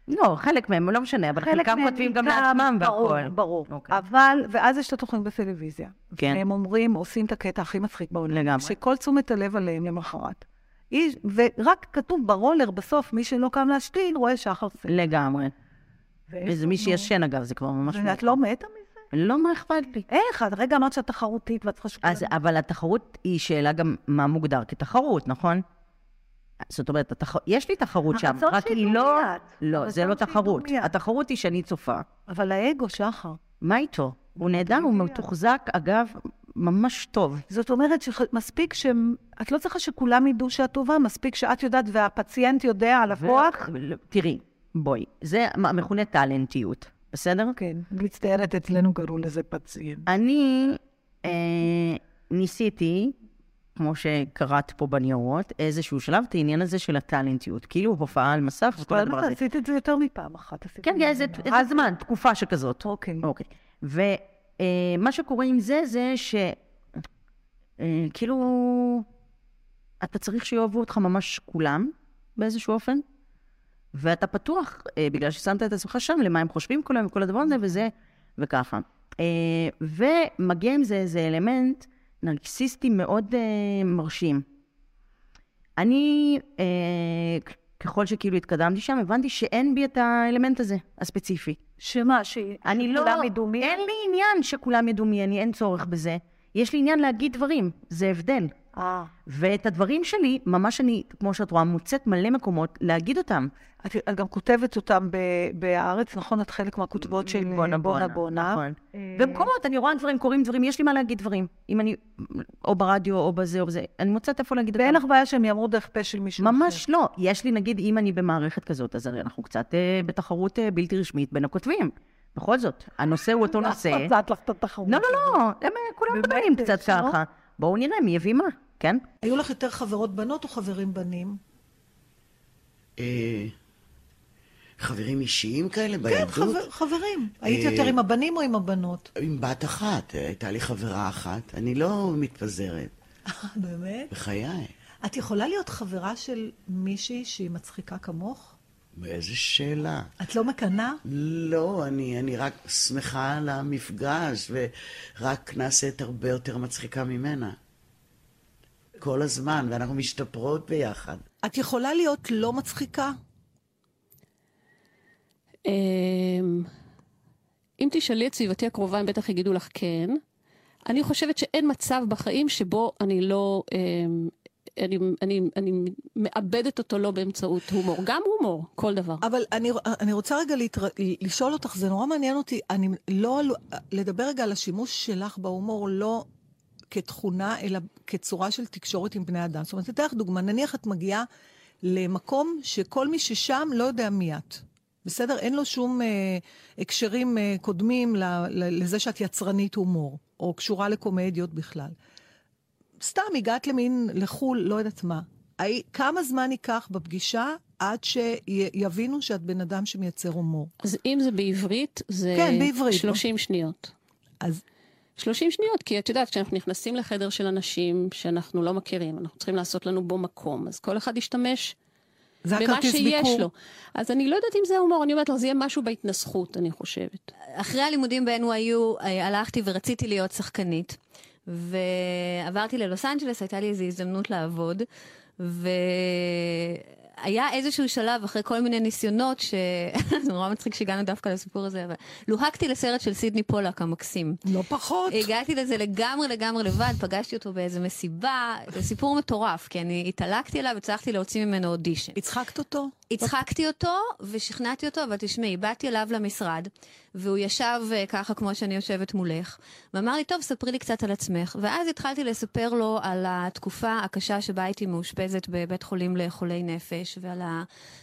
לא, חלק מהם, לא משנה, אבל חלקם כותבים גם לעצמם ברור, והכול. ברור. אבל, ואז יש את התוכנית בטלוויזיה. כן. הם אומרים, עושים את הקטע הכי מצחיק בעולם. לגמרי. שכל תשומת הלב עליהם למחרת. איש- ורק כתוב ברולר בסוף, מי שלא קם להשתין, רואה שחר סגל. לגמרי. וזה מי? שישן, אגב, זה כבר ממש... ואת לא מתה מזה? לא, מה אכפת לי? איך? את רגע אמרת שאת תחרותית ואת צריכה... אז, אבל התחרות היא שאלה גם מה מוגדר כתחרות, נכון? זאת אומרת, התח... יש לי תחרות שם, הרצון רק היא לא... לא, זה לא תחרות. התחרות היא שאני צופה. אבל האגו, שחר. מה איתו? הוא נהדר, הוא מתוחזק, אגב, ממש טוב. זאת אומרת שמספיק ש... את לא צריכה שכולם ידעו שאת טובה, מספיק שאת יודעת והפציינט יודע על הכוח. ו... תראי, בואי, זה מכונה טאלנטיות, בסדר? כן, מצטיינת אצלנו קראו לזה פציינט. אני אה, ניסיתי, כמו שקראת פה בניירות, איזשהו שלב, את העניין הזה של הטאלנטיות. כאילו הופעה על מסך וכל הדבר הזה. עשית את זה יותר מפעם אחת. כן. כן, איזה זמן, תקופה שכזאת. אוקיי. אוקיי. ומה שקורה עם זה, זה ש... אה, כאילו, אתה צריך שיאהבו אותך ממש כולם, באיזשהו אופן, ואתה פתוח, אה, בגלל ששמת את עצמך שם, למה הם חושבים כולם וכל הדבר הזה, וזה, וככה. אה, ומגיע עם זה איזה אלמנט נרקסיסטי מאוד אה, מרשים. אני, אה, ככל שכאילו התקדמתי שם, הבנתי שאין בי את האלמנט הזה, הספציפי. שמה, ש... אני לא... שכולם ידעו מי? אין לי עניין שכולם ידעו מי אני, אין צורך בזה. יש לי עניין להגיד דברים, זה הבדל. אה. ואת הדברים שלי, ממש אני, כמו שאת רואה, מוצאת מלא מקומות להגיד אותם. את, את גם כותבת אותם ב, בהארץ, נכון? את חלק מהכותבות של בונה בונה בונה. נכון. אה, במקומות, אני רואה דברים, קורים דברים, יש לי מה להגיד דברים. אם אני, או ברדיו, או בזה, או בזה, אני מוצאת איפה להגיד אותם. ואין לך בעיה שהם יאמרו דרך פה של מישהו ממש לא. יש לי, נגיד, אם אני במערכת כזאת, אז הרי אנחנו קצת אה, בתחרות אה, בלתי רשמית בין הכותבים. בכל זאת, הנושא הוא אותו [LAUGHS] נושא. לא, לא, לא, הם אה, כולם מדברים קצת לא? ככה. בואו נראה מי יביא מה, כן? היו לך יותר חברות בנות או חברים בנים? אה, חברים אישיים כאלה כן, בילדות? חבר, חברים. היית אה, יותר עם הבנים או עם הבנות? עם בת אחת, הייתה לי חברה אחת. אני לא מתפזרת, [LAUGHS] באמת? בחיי. את יכולה להיות חברה של מישהי שהיא מצחיקה כמוך? באיזה שאלה. את לא מקנאה? לא, אני, אני רק שמחה על המפגש, ורק נעשית הרבה יותר מצחיקה ממנה. כל הזמן, ואנחנו משתפרות ביחד. את יכולה להיות לא מצחיקה? אמ, אם תשאלי את סביבתי הקרובה, הם בטח יגידו לך כן. אני חושבת שאין מצב בחיים שבו אני לא... אמ, אני, אני, אני מאבדת אותו לא באמצעות הומור. גם הומור, כל דבר. אבל אני, אני רוצה רגע להתר... לשאול אותך, זה נורא מעניין אותי, אני לא... לדבר רגע על השימוש שלך בהומור, לא כתכונה, אלא כצורה של תקשורת עם בני אדם. זאת אומרת, אתן לך דוגמה, נניח את מגיעה למקום שכל מי ששם לא יודע מי את. בסדר? אין לו שום אה, הקשרים אה, קודמים ל, ל, לזה שאת יצרנית הומור, או קשורה לקומדיות בכלל. סתם הגעת למין, לחו"ל, לא יודעת מה. הי, כמה זמן ייקח בפגישה עד שיבינו שאת בן אדם שמייצר הומור? אז אם זה בעברית, זה כן, בעברית. 30 שניות. אז... 30 שניות, כי את יודעת, כשאנחנו נכנסים לחדר של אנשים שאנחנו לא מכירים, אנחנו צריכים לעשות לנו בו מקום, אז כל אחד ישתמש במה שיש ביקור. לו. אז אני לא יודעת אם זה הומור, אני אומרת לך, זה יהיה משהו בהתנסחות, אני חושבת. אחרי הלימודים ב-NYU אה, הלכתי ורציתי להיות שחקנית, ועברתי ללוס אנג'לס, הייתה לי איזו הזדמנות לעבוד, היה איזשהו שלב אחרי כל מיני ניסיונות, ש... [LAUGHS] זה נורא מצחיק שהגענו דווקא לסיפור הזה, אבל לוהקתי לסרט של סידני פולק המקסים. לא פחות. הגעתי לזה לגמרי לגמרי לבד, פגשתי אותו באיזה מסיבה, זה סיפור מטורף, כי אני התעלקתי אליו והצלחתי להוציא ממנו אודישן. הצחקת אותו? הצחקתי אותו ושכנעתי אותו, אבל תשמעי, באתי אליו למשרד, והוא ישב אה, ככה כמו שאני יושבת מולך, ואמר לי, טוב, ספרי לי קצת על עצמך. ואז התחלתי לספר לו על התקופה הקשה שבה הייתי מאושפזת בבית חולים לחולי נפש, ועל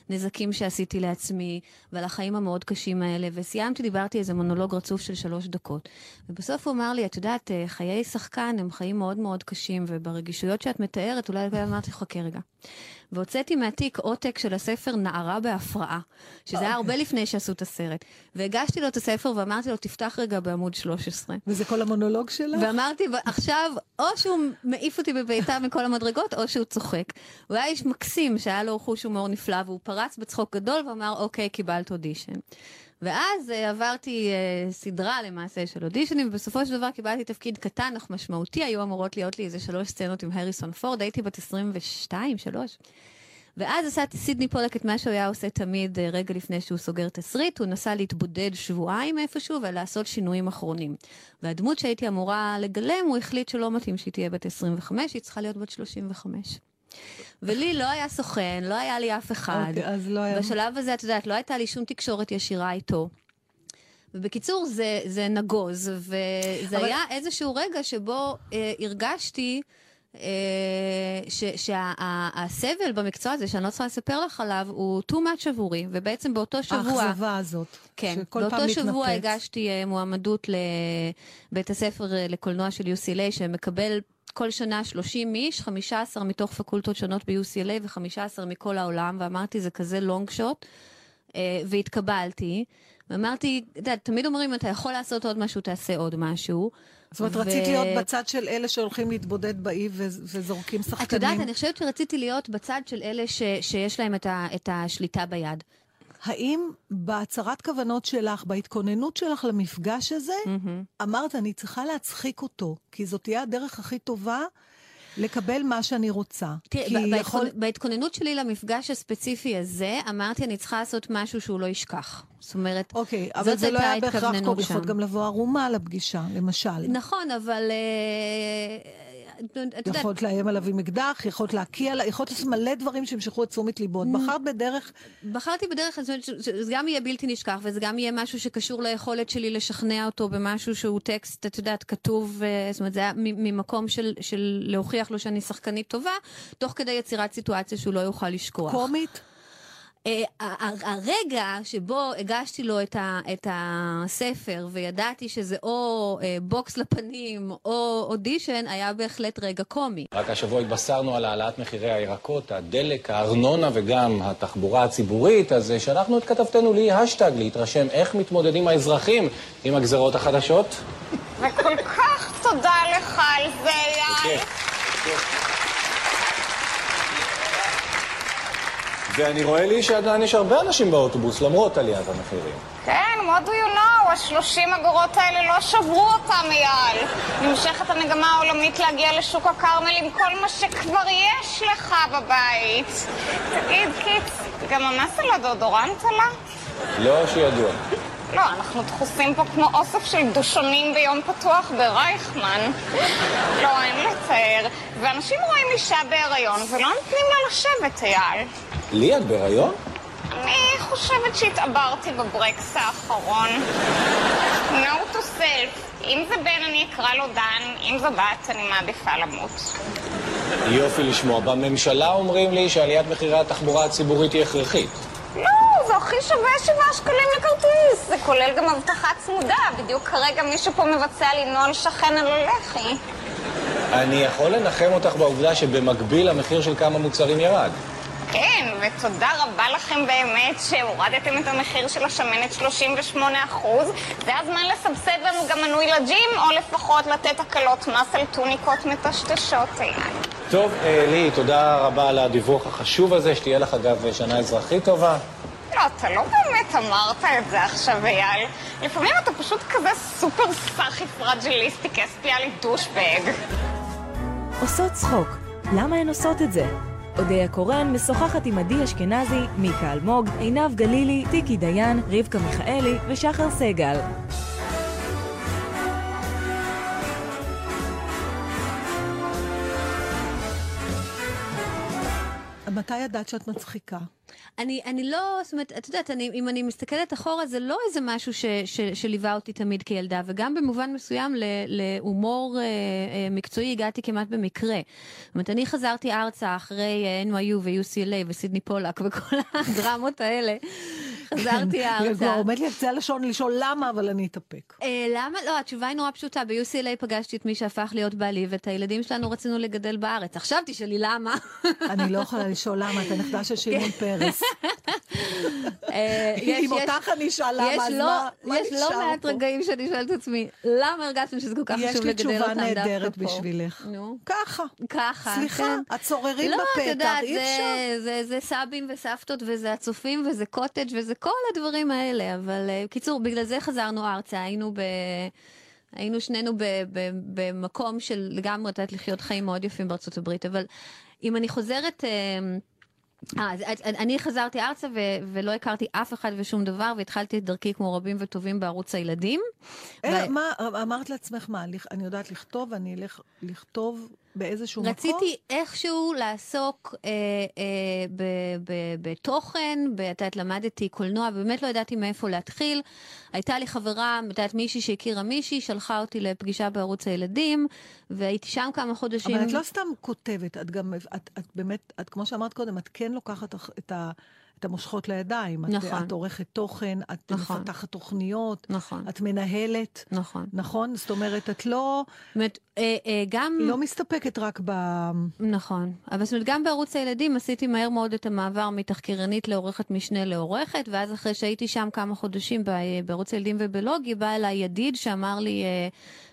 הנזקים שעשיתי לעצמי, ועל החיים המאוד קשים האלה, וסיימתי, דיברתי איזה מונולוג רצוף של שלוש דקות. ובסוף הוא אמר לי, את יודעת, אה, חיי שחקן הם חיים מאוד מאוד קשים, וברגישויות שאת מתארת, אולי אמרתי, חכה רגע. והוצאתי מהתיק עותק של הספר נערה בהפרעה, שזה היה הרבה לפני שעשו את הסרט. והגשתי לו את הספר ואמרתי לו, תפתח רגע בעמוד 13. וזה כל המונולוג שלך? ואמרתי, עכשיו, או שהוא מעיף אותי בביתה מכל המדרגות, או שהוא צוחק. הוא היה איש מקסים, שהיה לו חוש הומור נפלא, והוא פרץ בצחוק גדול ואמר, אוקיי, קיבלת אודישן. ואז uh, עברתי uh, סדרה למעשה של אודישנים, ובסופו של דבר קיבלתי תפקיד קטן אך משמעותי, היו אמורות להיות לי איזה שלוש סצנות עם הריסון פורד, הייתי בת 22, 3. ואז עשיתי סידני פולק את מה שהוא היה עושה תמיד uh, רגע לפני שהוא סוגר תסריט, הוא נסע להתבודד שבועיים איפשהו ולעשות שינויים אחרונים. והדמות שהייתי אמורה לגלם, הוא החליט שלא מתאים שהיא תהיה בת 25, היא צריכה להיות בת 35. ולי לא היה סוכן, לא היה לי אף אחד. אוקיי, אז לא היה... בשלב הזה, את יודעת, לא הייתה לי שום תקשורת ישירה איתו. ובקיצור, זה, זה נגוז, וזה אבל- היה איזשהו רגע שבו אה, הרגשתי אה, שהסבל במקצוע הזה, שאני לא צריכה לספר לך עליו, הוא too much עבורי, ובעצם באותו שבוע... האכזבה הזאת. כן, באותו שבוע מתנפץ. הגשתי אה, מועמדות לבית הספר אה, לקולנוע של UCLA, שמקבל כל שנה 30 איש, 15 מתוך פקולטות שונות ב-UCLA ו-15 מכל העולם, ואמרתי, זה כזה לונג שוט, והתקבלתי. ואמרתי, אתה יודע, תמיד אומרים, אתה יכול לעשות עוד משהו, תעשה עוד משהו. זאת אומרת, רצית להיות בצד של אלה שהולכים להתבודד באי ו- וזורקים שחקנים. את יודעת, אני חושבת שרציתי להיות בצד של אלה ש, שיש להם את, ה, את השליטה ביד. האם בהצהרת כוונות שלך, בהתכוננות שלך למפגש הזה, אמרת, אני צריכה להצחיק אותו, כי זאת תהיה הדרך הכי טובה לקבל מה שאני רוצה. תראי, כי ב- יכול... בהתכונ- בהתכוננות שלי למפגש הספציפי הזה, אמרתי, אני צריכה לעשות משהו שהוא לא ישכח. זאת אומרת, אוקיי, אבל זאת זה לא היה בהכרח קורה, יכולת. גם לבוא ערומה לפגישה, למשל. נכון, אבל... יכולת לאיים עליו עם אקדח, יכולת להקיע, לה- יכולת לעשות מלא דברים שימשכו את תשומת ליבו. בחרת בדרך... בחרתי בדרך, שזה גם יהיה בלתי נשכח, וזה גם יהיה משהו שקשור ליכולת שלי לשכנע אותו במשהו שהוא טקסט, את יודעת, כתוב, אה, זאת אומרת, זה היה ממקום של, של להוכיח לו שאני שחקנית טובה, תוך כדי יצירת סיטואציה שהוא לא יוכל לשכוח. קומית? אה, הרגע שבו הגשתי לו את, ה, את הספר וידעתי שזה או אה, בוקס לפנים או אודישן, היה בהחלט רגע קומי. רק השבוע התבשרנו על העלאת מחירי הירקות, הדלק, הארנונה וגם התחבורה הציבורית, אז אה, שלחנו את כתבתנו לי השטג להתרשם איך מתמודדים האזרחים עם הגזרות החדשות. וכל כך תודה לך על זה, יאי. ואני רואה לי שעדיין יש הרבה אנשים באוטובוס למרות עליית המחירים. כן, what do you know, השלושים אגורות האלה לא שברו אותם, אייל. נמשכת המגמה העולמית להגיע לשוק הכרמל עם כל מה שכבר יש לך בבית. תגיד, קיץ, גם המס על הדאודורנט עלה? לא שידוע. לא, אנחנו דחוסים פה כמו אוסף של דושונים ביום פתוח ברייכמן. לא, אין לתאר. ואנשים רואים אישה בהיריון ולא נותנים לה לשבת, אייל. לי את בהיריון? אני חושבת שהתעברתי בברקס האחרון. No to self. אם זה בן, אני אקרא לו דן, אם זו בת, אני מעדיפה למות. יופי לשמוע. בממשלה אומרים לי שעליית מחירי התחבורה הציבורית היא הכרחית. זה הכי שווה שבעה שקלים לכרטיס. זה כולל גם אבטחה צמודה. בדיוק כרגע מישהו פה מבצע לי נוהל שכן על הלחי. אני יכול לנחם אותך בעובדה שבמקביל המחיר של כמה מוצרים ירד. כן, ותודה רבה לכם באמת שהורדתם את המחיר של השמנת 38%. זה הזמן לסבסד לנו גם מנוי לג'ים, או לפחות לתת הקלות מס על טוניקות מטשטשות. טוב, אה, לי, תודה רבה על הדיווח החשוב הזה, שתהיה לך אגב שנה אזרחית טובה. לא, אתה לא באמת אמרת את זה עכשיו, אייל. לפעמים אתה פשוט כזה סופר סאחי פרג'ליסטי כספיאלי דושבג. עושות צחוק, למה הן עושות את זה? אודיה קורן משוחחת עם עדי אשכנזי, מיקה אלמוג, עינב גלילי, טיקי דיין, רבקה מיכאלי ושחר סגל. מתי ידעת שאת מצחיקה? אני, אני לא, זאת אומרת, את יודעת, אני, אם אני מסתכלת אחורה, זה לא איזה משהו ש, ש, שליווה אותי תמיד כילדה, וגם במובן מסוים להומור אה, אה, מקצועי הגעתי כמעט במקרה. זאת אומרת, אני חזרתי ארצה אחרי אה, NYU ו-UCLA וסידני פולק וכל [LAUGHS] הדרמות האלה. חזרתי [LAUGHS] ארצה. כבר עומד לי על קצה הלשון לשאול למה, אבל אני אתאפק. אה, למה? לא, התשובה היא נורא פשוטה. ב-UCLA פגשתי את מי שהפך להיות בעלי, ואת הילדים שלנו רצינו לגדל בארץ. עכשיו תשאלי למה. [LAUGHS] אני לא [LAUGHS] יכולה לשאול למה, את הנכדה של שמעון פרס. אה, יש- אם יש- אותך אני אשאל למה, יש אז לא- מה- מה יש נשאר לא מעט פה? רגעים שאני שואלת את עצמי, למה הרגשתם שזה כל כך יש חשוב לי לגדל תשובה אותם דווקא פה? נהדרת בשבילך. נו. ככה. ככה, סליחה, כן. הצוררים לא, בפתח, את יודעת, אי אפשר. זה, זה סבים וסבתות וזה הצופים וזה קוטג' וזה כל הדברים האלה, אבל אה, קיצור, בגלל זה חזרנו ארצה, היינו ב... היינו שנינו ב, ב, במקום של לגמרי לתת לחיות חיים מאוד יפים בארצות הברית, אבל אם אני חוזרת... אה, אה, אז אני חזרתי ארצה ו- ולא הכרתי אף אחד ושום דבר, והתחלתי את דרכי כמו רבים וטובים בערוץ הילדים. אה, ו- מה, אמרת לעצמך, מה, אני יודעת לכתוב, ואני אלך לכתוב באיזשהו מקום? רציתי איכשהו לעסוק אה, אה, ב, ב, בתוכן, ב- את יודעת, למדתי קולנוע, באמת לא ידעתי מאיפה להתחיל. הייתה לי חברה, את יודעת, מישהי שהכירה מישהי, שלחה אותי לפגישה בערוץ הילדים, והייתי שם כמה חודשים. אבל את לא סתם כותבת, את גם, את, את באמת, את כמו שאמרת קודם, את כן לוקחת את, ה, את המושכות לידיים. את, נכון. את עורכת תוכן, את נכון. מפתחת תוכניות, נכון. את מנהלת. נכון. נכון? זאת אומרת, את לא... אומרת, אה, אה, גם... לא מסתפקת רק ב... נכון. אבל זאת אומרת, גם בערוץ הילדים עשיתי מהר מאוד את המעבר מתחקירנית לעורכת משנה לעורכת, ואז אחרי שהייתי שם כמה חודשים בערוץ הילדים ובלוגי, בא אליי ידיד שאמר לי, אה,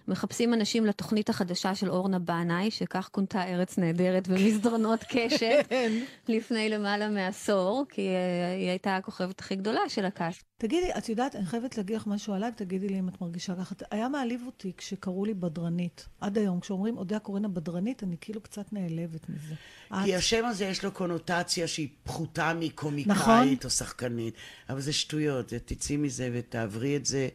מחפשים אנשים לתוכנית החדשה של אורנה בנאי, שכך כונתה ארץ נהדרת במסדרונות קשת, [LAUGHS] לפני למעלה מעשור, כי אה, היא הייתה הכוכבת הכי גדולה של הקאסט. תגידי, את יודעת, אני חייבת להגיד לך משהו עליי, ותגידי לי אם את מרגישה ככה. היה מעליב אותי כשקראו לי בדרנית. עד היום, כשאומרים אודיה קורן הבדרנית, אני כאילו קצת נעלבת מזה. כי את- השם הזה יש לו קונוטציה שהיא פחותה מקומיקאית נכון. או שחקנית, אבל זה שטויות, תצאי מזה ותעברי את זה,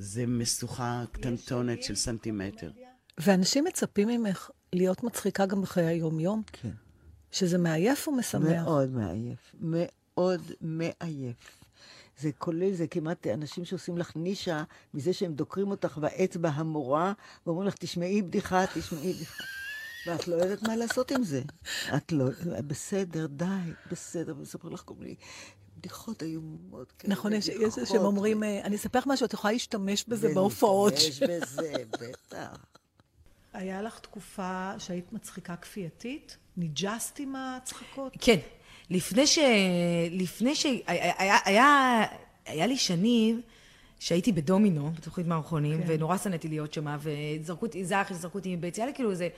זה משוכה קטנטונת של סנטימטר. ואנשים מצפים ממך להיות מצחיקה גם בחיי היום-יום? כן. שזה מעייף או משמח? מאוד מעייף. מאוד מעייף. זה כולל, זה כמעט אנשים שעושים לך נישה מזה שהם דוקרים אותך באצבע המורה, ואומרים לך, תשמעי בדיחה, תשמעי בדיחה. ואת לא יודעת מה לעשות עם זה. את לא, בסדר, די, בסדר, ומספר לך כל מיני בדיחות איומות כאלה. נכון, יש, בדיחות. שהם אומרים, אה, אני אספר לך משהו, את יכולה להשתמש בזה בהופעות. ולהשתמש בזה, בטח. היה לך תקופה שהיית מצחיקה כפייתית? ניג'סת עם הצחקות? כן. לפני ש... לפני ש... היה, היה, היה לי שנים שהייתי בדומינו, בתוכנית מערכונים, כן. ונורא שנאתי להיות שמה, וזרקו אותי, זה היה אחרי שזרקו אותי מבית, היה לי כאילו איזה...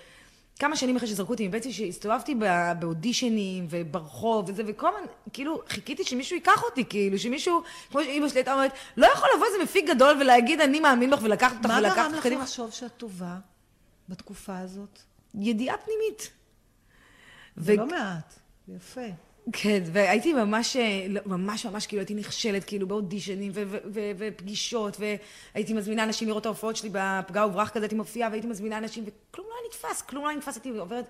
כמה שנים אחרי שזרקו אותי מבית, שהסתובבתי באודישנים וברחוב וזה, וכל הזמן, כאילו, חיכיתי שמישהו ייקח אותי, כאילו, שמישהו, כמו שאימא שלי הייתה אומרת, לא יכול לבוא איזה מפיק גדול ולהגיד, אני מאמין בך, ולקחת אותך מה ולקחת גרם אותך לך קדימה. לחשוב שאת טובה בתקופה הזאת? ידיעה פנימית. זה ו- לא מעט, יפה. כן, והייתי ממש, אה, לא, ממש ממש כאילו הייתי נכשלת כאילו באודישנים ופגישות, והייתי מזמינה אנשים לראות את ההופעות שלי בפגע וברח כזה, הייתי מופיעה והייתי מזמינה אנשים, וכלום לא היה נתפס, כלום לא היה נתפס, הייתי עוברת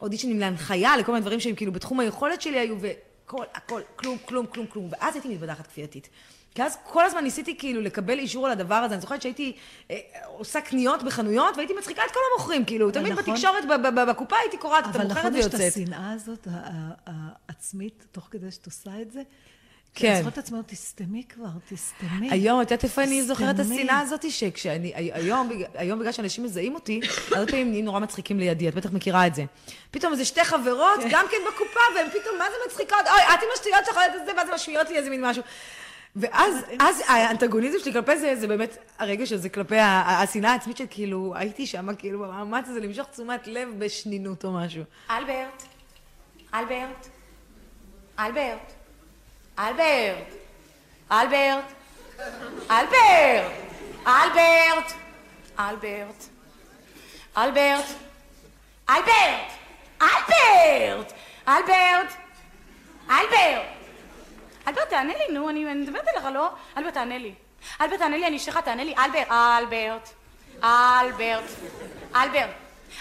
אודישנים להנחיה, לכל מיני דברים שהם כאילו בתחום היכולת שלי היו, וכל, הכל, כלום, כלום, כלום, כלום, ואז הייתי מתבדחת כפייתית. כי אז כל הזמן ניסיתי כאילו לקבל אישור על הדבר הזה, אני זוכרת שהייתי אה, עושה קניות בחנויות, והייתי מצחיקה את כל המוכרים, כאילו, תמיד נכון. בתקשורת, ב- ב- בקופה הייתי קורעת את אבל המוכרת נכון, יש את ויוצאת. השנאה הזאת, העצמית, תוך כדי שאת עושה את זה? כן. אני זוכרת את עצמי, תסתמי כבר, תסתמי. היום, את יודעת איפה אני זוכרת את. השנאה הזאת? שכשאני, היום, היום בגלל שאנשים מזהים אותי, הרבה פעמים נהיים נורא מצחיקים לידי, את בטח מכירה את זה. פתאום איזה שתי חברות, גם כן בקופה, והן פתאום, מה זה מצחיקות? אוי, את עם השטויות שלך, את זה, ואז משמיעות לי איזה מין משהו. ואז אז האנטגוניזם שלי כלפי זה, זה באמת הרגע שזה כלפי השנאה העצמית של כאילו, הייתי שם כאילו במאמץ הזה למשוך תשומת לב בשנינות או משהו. אלברט, אלברט, אלברט, אלברט, אלברט, אלברט, אלברט, אלברט, אלברט, אלברט, אלברט, אלברט! אלברט! אלברט, תענה לי, נו, אני מדברת אליך, לא? אלברט, תענה לי. אלברט, תענה לי, אני אשתך, תענה לי. אלברט, אלברט, אלברט, אלברט.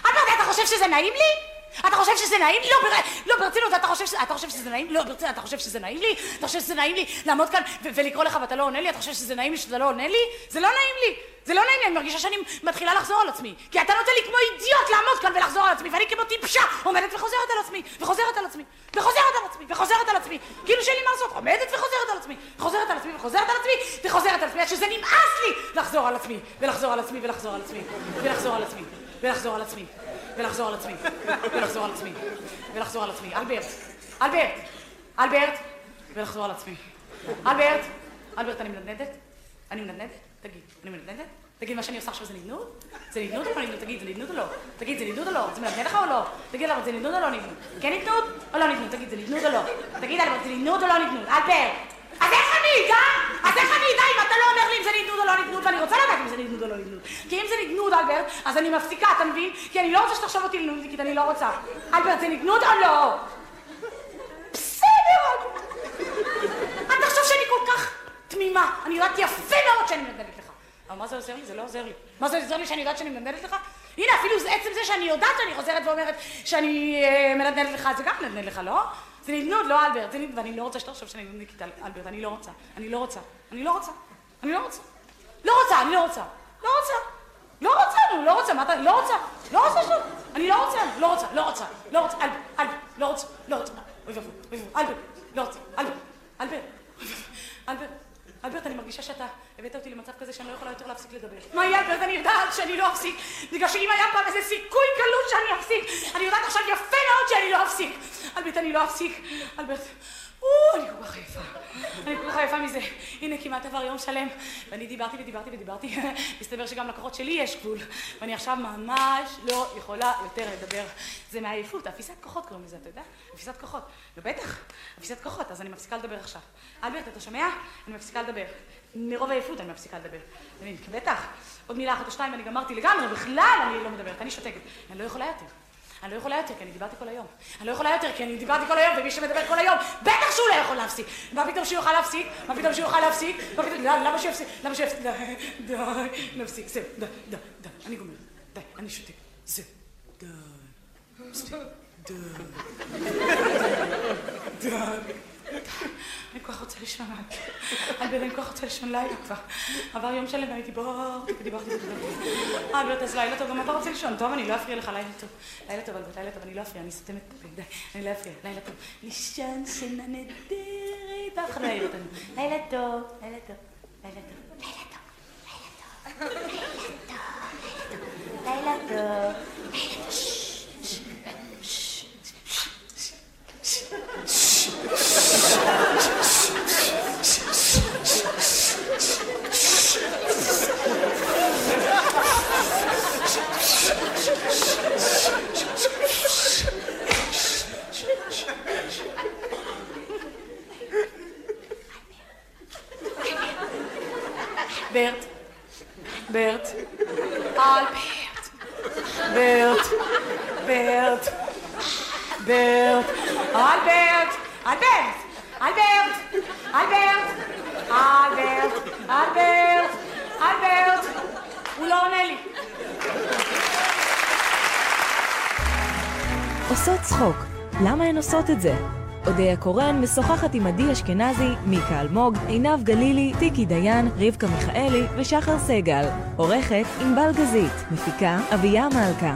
אלברט, אתה חושב שזה נעים לי? אתה חושב שזה נעים לי? לא, בר... לא, ברצינות, אתה חושב, ש... אתה חושב שזה נעים? לא, ברצינות, אתה חושב שזה נעים לי? אתה חושב שזה נעים לי לעמוד כאן ו- ולקרוא לך ואתה לא עונה לי? אתה חושב שזה נעים לי שאתה לא עונה לי? זה לא נעים לי. זה לא נעים לי, אני מרגישה שאני מתחילה לחזור על עצמי. כי אתה נותן לי כמו אידיוט לעמוד כאן ולחזור על עצמי, ואני כמו טיפשה עומדת וחוזרת על עצמי, וחוזרת על עצמי, וחוזרת על עצמי, וחוזרת על עצמי. כאילו שאין לי מה לעשות, עומדת וחוזרת על עצמי, חוזרת על עצמי, וחוזרת על עצמי, וחוזרת על עצמי, עד שזה נמאס לי לחזור על עצמי, ולחזור על עצמי, ולחזור על עצמי, ולחזור על עצמי, ולחזור על עצמי, ולחזור על עצמי, ולחזור על עצמי, ולחזור על עצמי. אלברט, אלברט, אלברט, ולחזור על עצמי. אלברט, אלברט, אני מנדנדת? אני מנדנדת? תגיד, אני מנדנדת? תגיד, מה שאני עושה עכשיו זה נדנוד? זה נדנוד או לא נדנוד? תגיד, זה נדנוד או לא? תגיד, זה נדנוד או לא? זה מנדנד לך או לא? תגיד, אלברט, זה נדנוד או לא נדנוד? כן נדנוד או לא נדנוד? תגיד, זה נדנוד או לא? תגיד, אלברט, זה נדנוד או לא נדנוד? אלברט! אז איך אני אדע? אז איך אני אדע אם אתה לא אומר לי אם זה נדנוד או לא נדנוד? ואני רוצה לדעת אם זה נדנוד או לא נדנוד. כי אם זה נדנוד, אלברט, אז אני מפסיקה, אתה מבין? כי אני לא רוצה שתחשוב אותי לנודניקית, אני לא רוצה. אלברט, זה נדנוד או לא? בסדר, אתה חושב שאני כל כך תמימה. אני יודעת יפה מאוד שאני מנדנדת לך. אבל מה זה עוזר לי? זה לא עוזר לי. מה זה עוזר לי שאני יודעת שאני מנדנדת לך? הנה, אפילו עצם זה שאני יודעת שאני חוזרת ואומרת שאני אה, מנדנדת לך, זה גם מנדנד לך, לא? זה נדנוד, לא אלברט, זה נדנוד, ואני לא רוצה שתחשוב שאני נדנדניקית אלברט, אני לא רוצה, אני לא רוצה, אני לא רוצה, אני לא רוצה, לא רוצה, אני לא רוצה, לא רוצה, לא רוצה, נו, לא רוצה, מה אתה, לא רוצה, לא רוצה שום, אני לא רוצה, לא רוצה, לא רוצה, לא רוצה, אלברט, אלברט, לא רוצה, לא רוצה, אוי ואבוי, אוי ואבוי, אלברט, לא רוצה, אלברט, אלברט, אלברט, אלברט, אני מרגישה שאתה הבאת אותי למצב כזה שאני לא יכולה יותר להפסיק לדבר. מה יהיה, אלברט, אני יודעת שאני לא אפסיק, בגלל שאם היה פעם איזה סיכוי קלות שאני אפסיק, אני יודעת עכשיו יפה מאוד שאני לא אפסיק. אלברט, אני לא אפסיק, אלברט. או, אני כל כך עייפה. אני כל כך עייפה מזה. הנה, כמעט עבר יום שלם, ואני דיברתי ודיברתי ודיברתי. מסתבר שגם לקוחות שלי יש גבול, ואני עכשיו ממש לא יכולה יותר לדבר. זה מעייפות, אפיסת כוחות קוראים לזה, אתה יודע? אפיסת כוחות. ובטח, אפיסת כוחות, אז אני מפסיקה לדבר עכשיו. אלברט, אתה שומע? אני מפסיקה לדבר. מרוב עייפות אני מפסיקה לדבר. בטח, עוד מילה אחת או שתיים ואני גמרתי לגמרי, בכלל אני לא מדברת, אני שותקת. אני לא יכולה יותר. אני לא יכולה יותר, כי אני דיברתי כל היום. אני לא יכולה יותר, כי אני דיברתי כל היום, ומי שמדבר כל היום, בטח שהוא לא יכול להפסיק. מה פתאום שהוא יוכל להפסיק? מה פתאום שהוא יוכל להפסיק? מה פתאום... לא, למה שהוא יפסיק? למה שהוא יפסיק? די, די, נפסיק, זהו, די, די, די, אני גומרת. די, אני שותק. זהו, די. די. די. אני כל כך רוצה לישון, אלברט, אני כל כך רוצה לישון לילה כבר. עבר יום שלם והייתי דיברתי ודיברתי ודיברתי. אלברט, אז לילה טוב, גם אתה רוצה לישון. טוב, אני לא אפריע לך, לילה טוב. לילה טוב, אלברט, לילה טוב, אני לא אפריע, אני סותמת הפה, די, אני לא אפריע, לילה טוב. לישון שינה נהדרת, אף אחד לא יעיר אותנו. לילה טוב, לילה טוב, לילה טוב, לילה טוב, לילה טוב, לילה טוב. ברט, ברט, אלברט, ברט, ברט, ברט, אלברט, אלברט, אלברט, אלברט, אלברט, אלברט, אלברט, הוא לא עונה לי. עושות צחוק, למה הן עושות את זה? אודיה קורן משוחחת עם עדי אשכנזי, מיקה אלמוג, עינב גלילי, טיקי דיין, רבקה מיכאלי ושחר סגל. עורכת ענבל גזית, מפיקה אביה מלכה.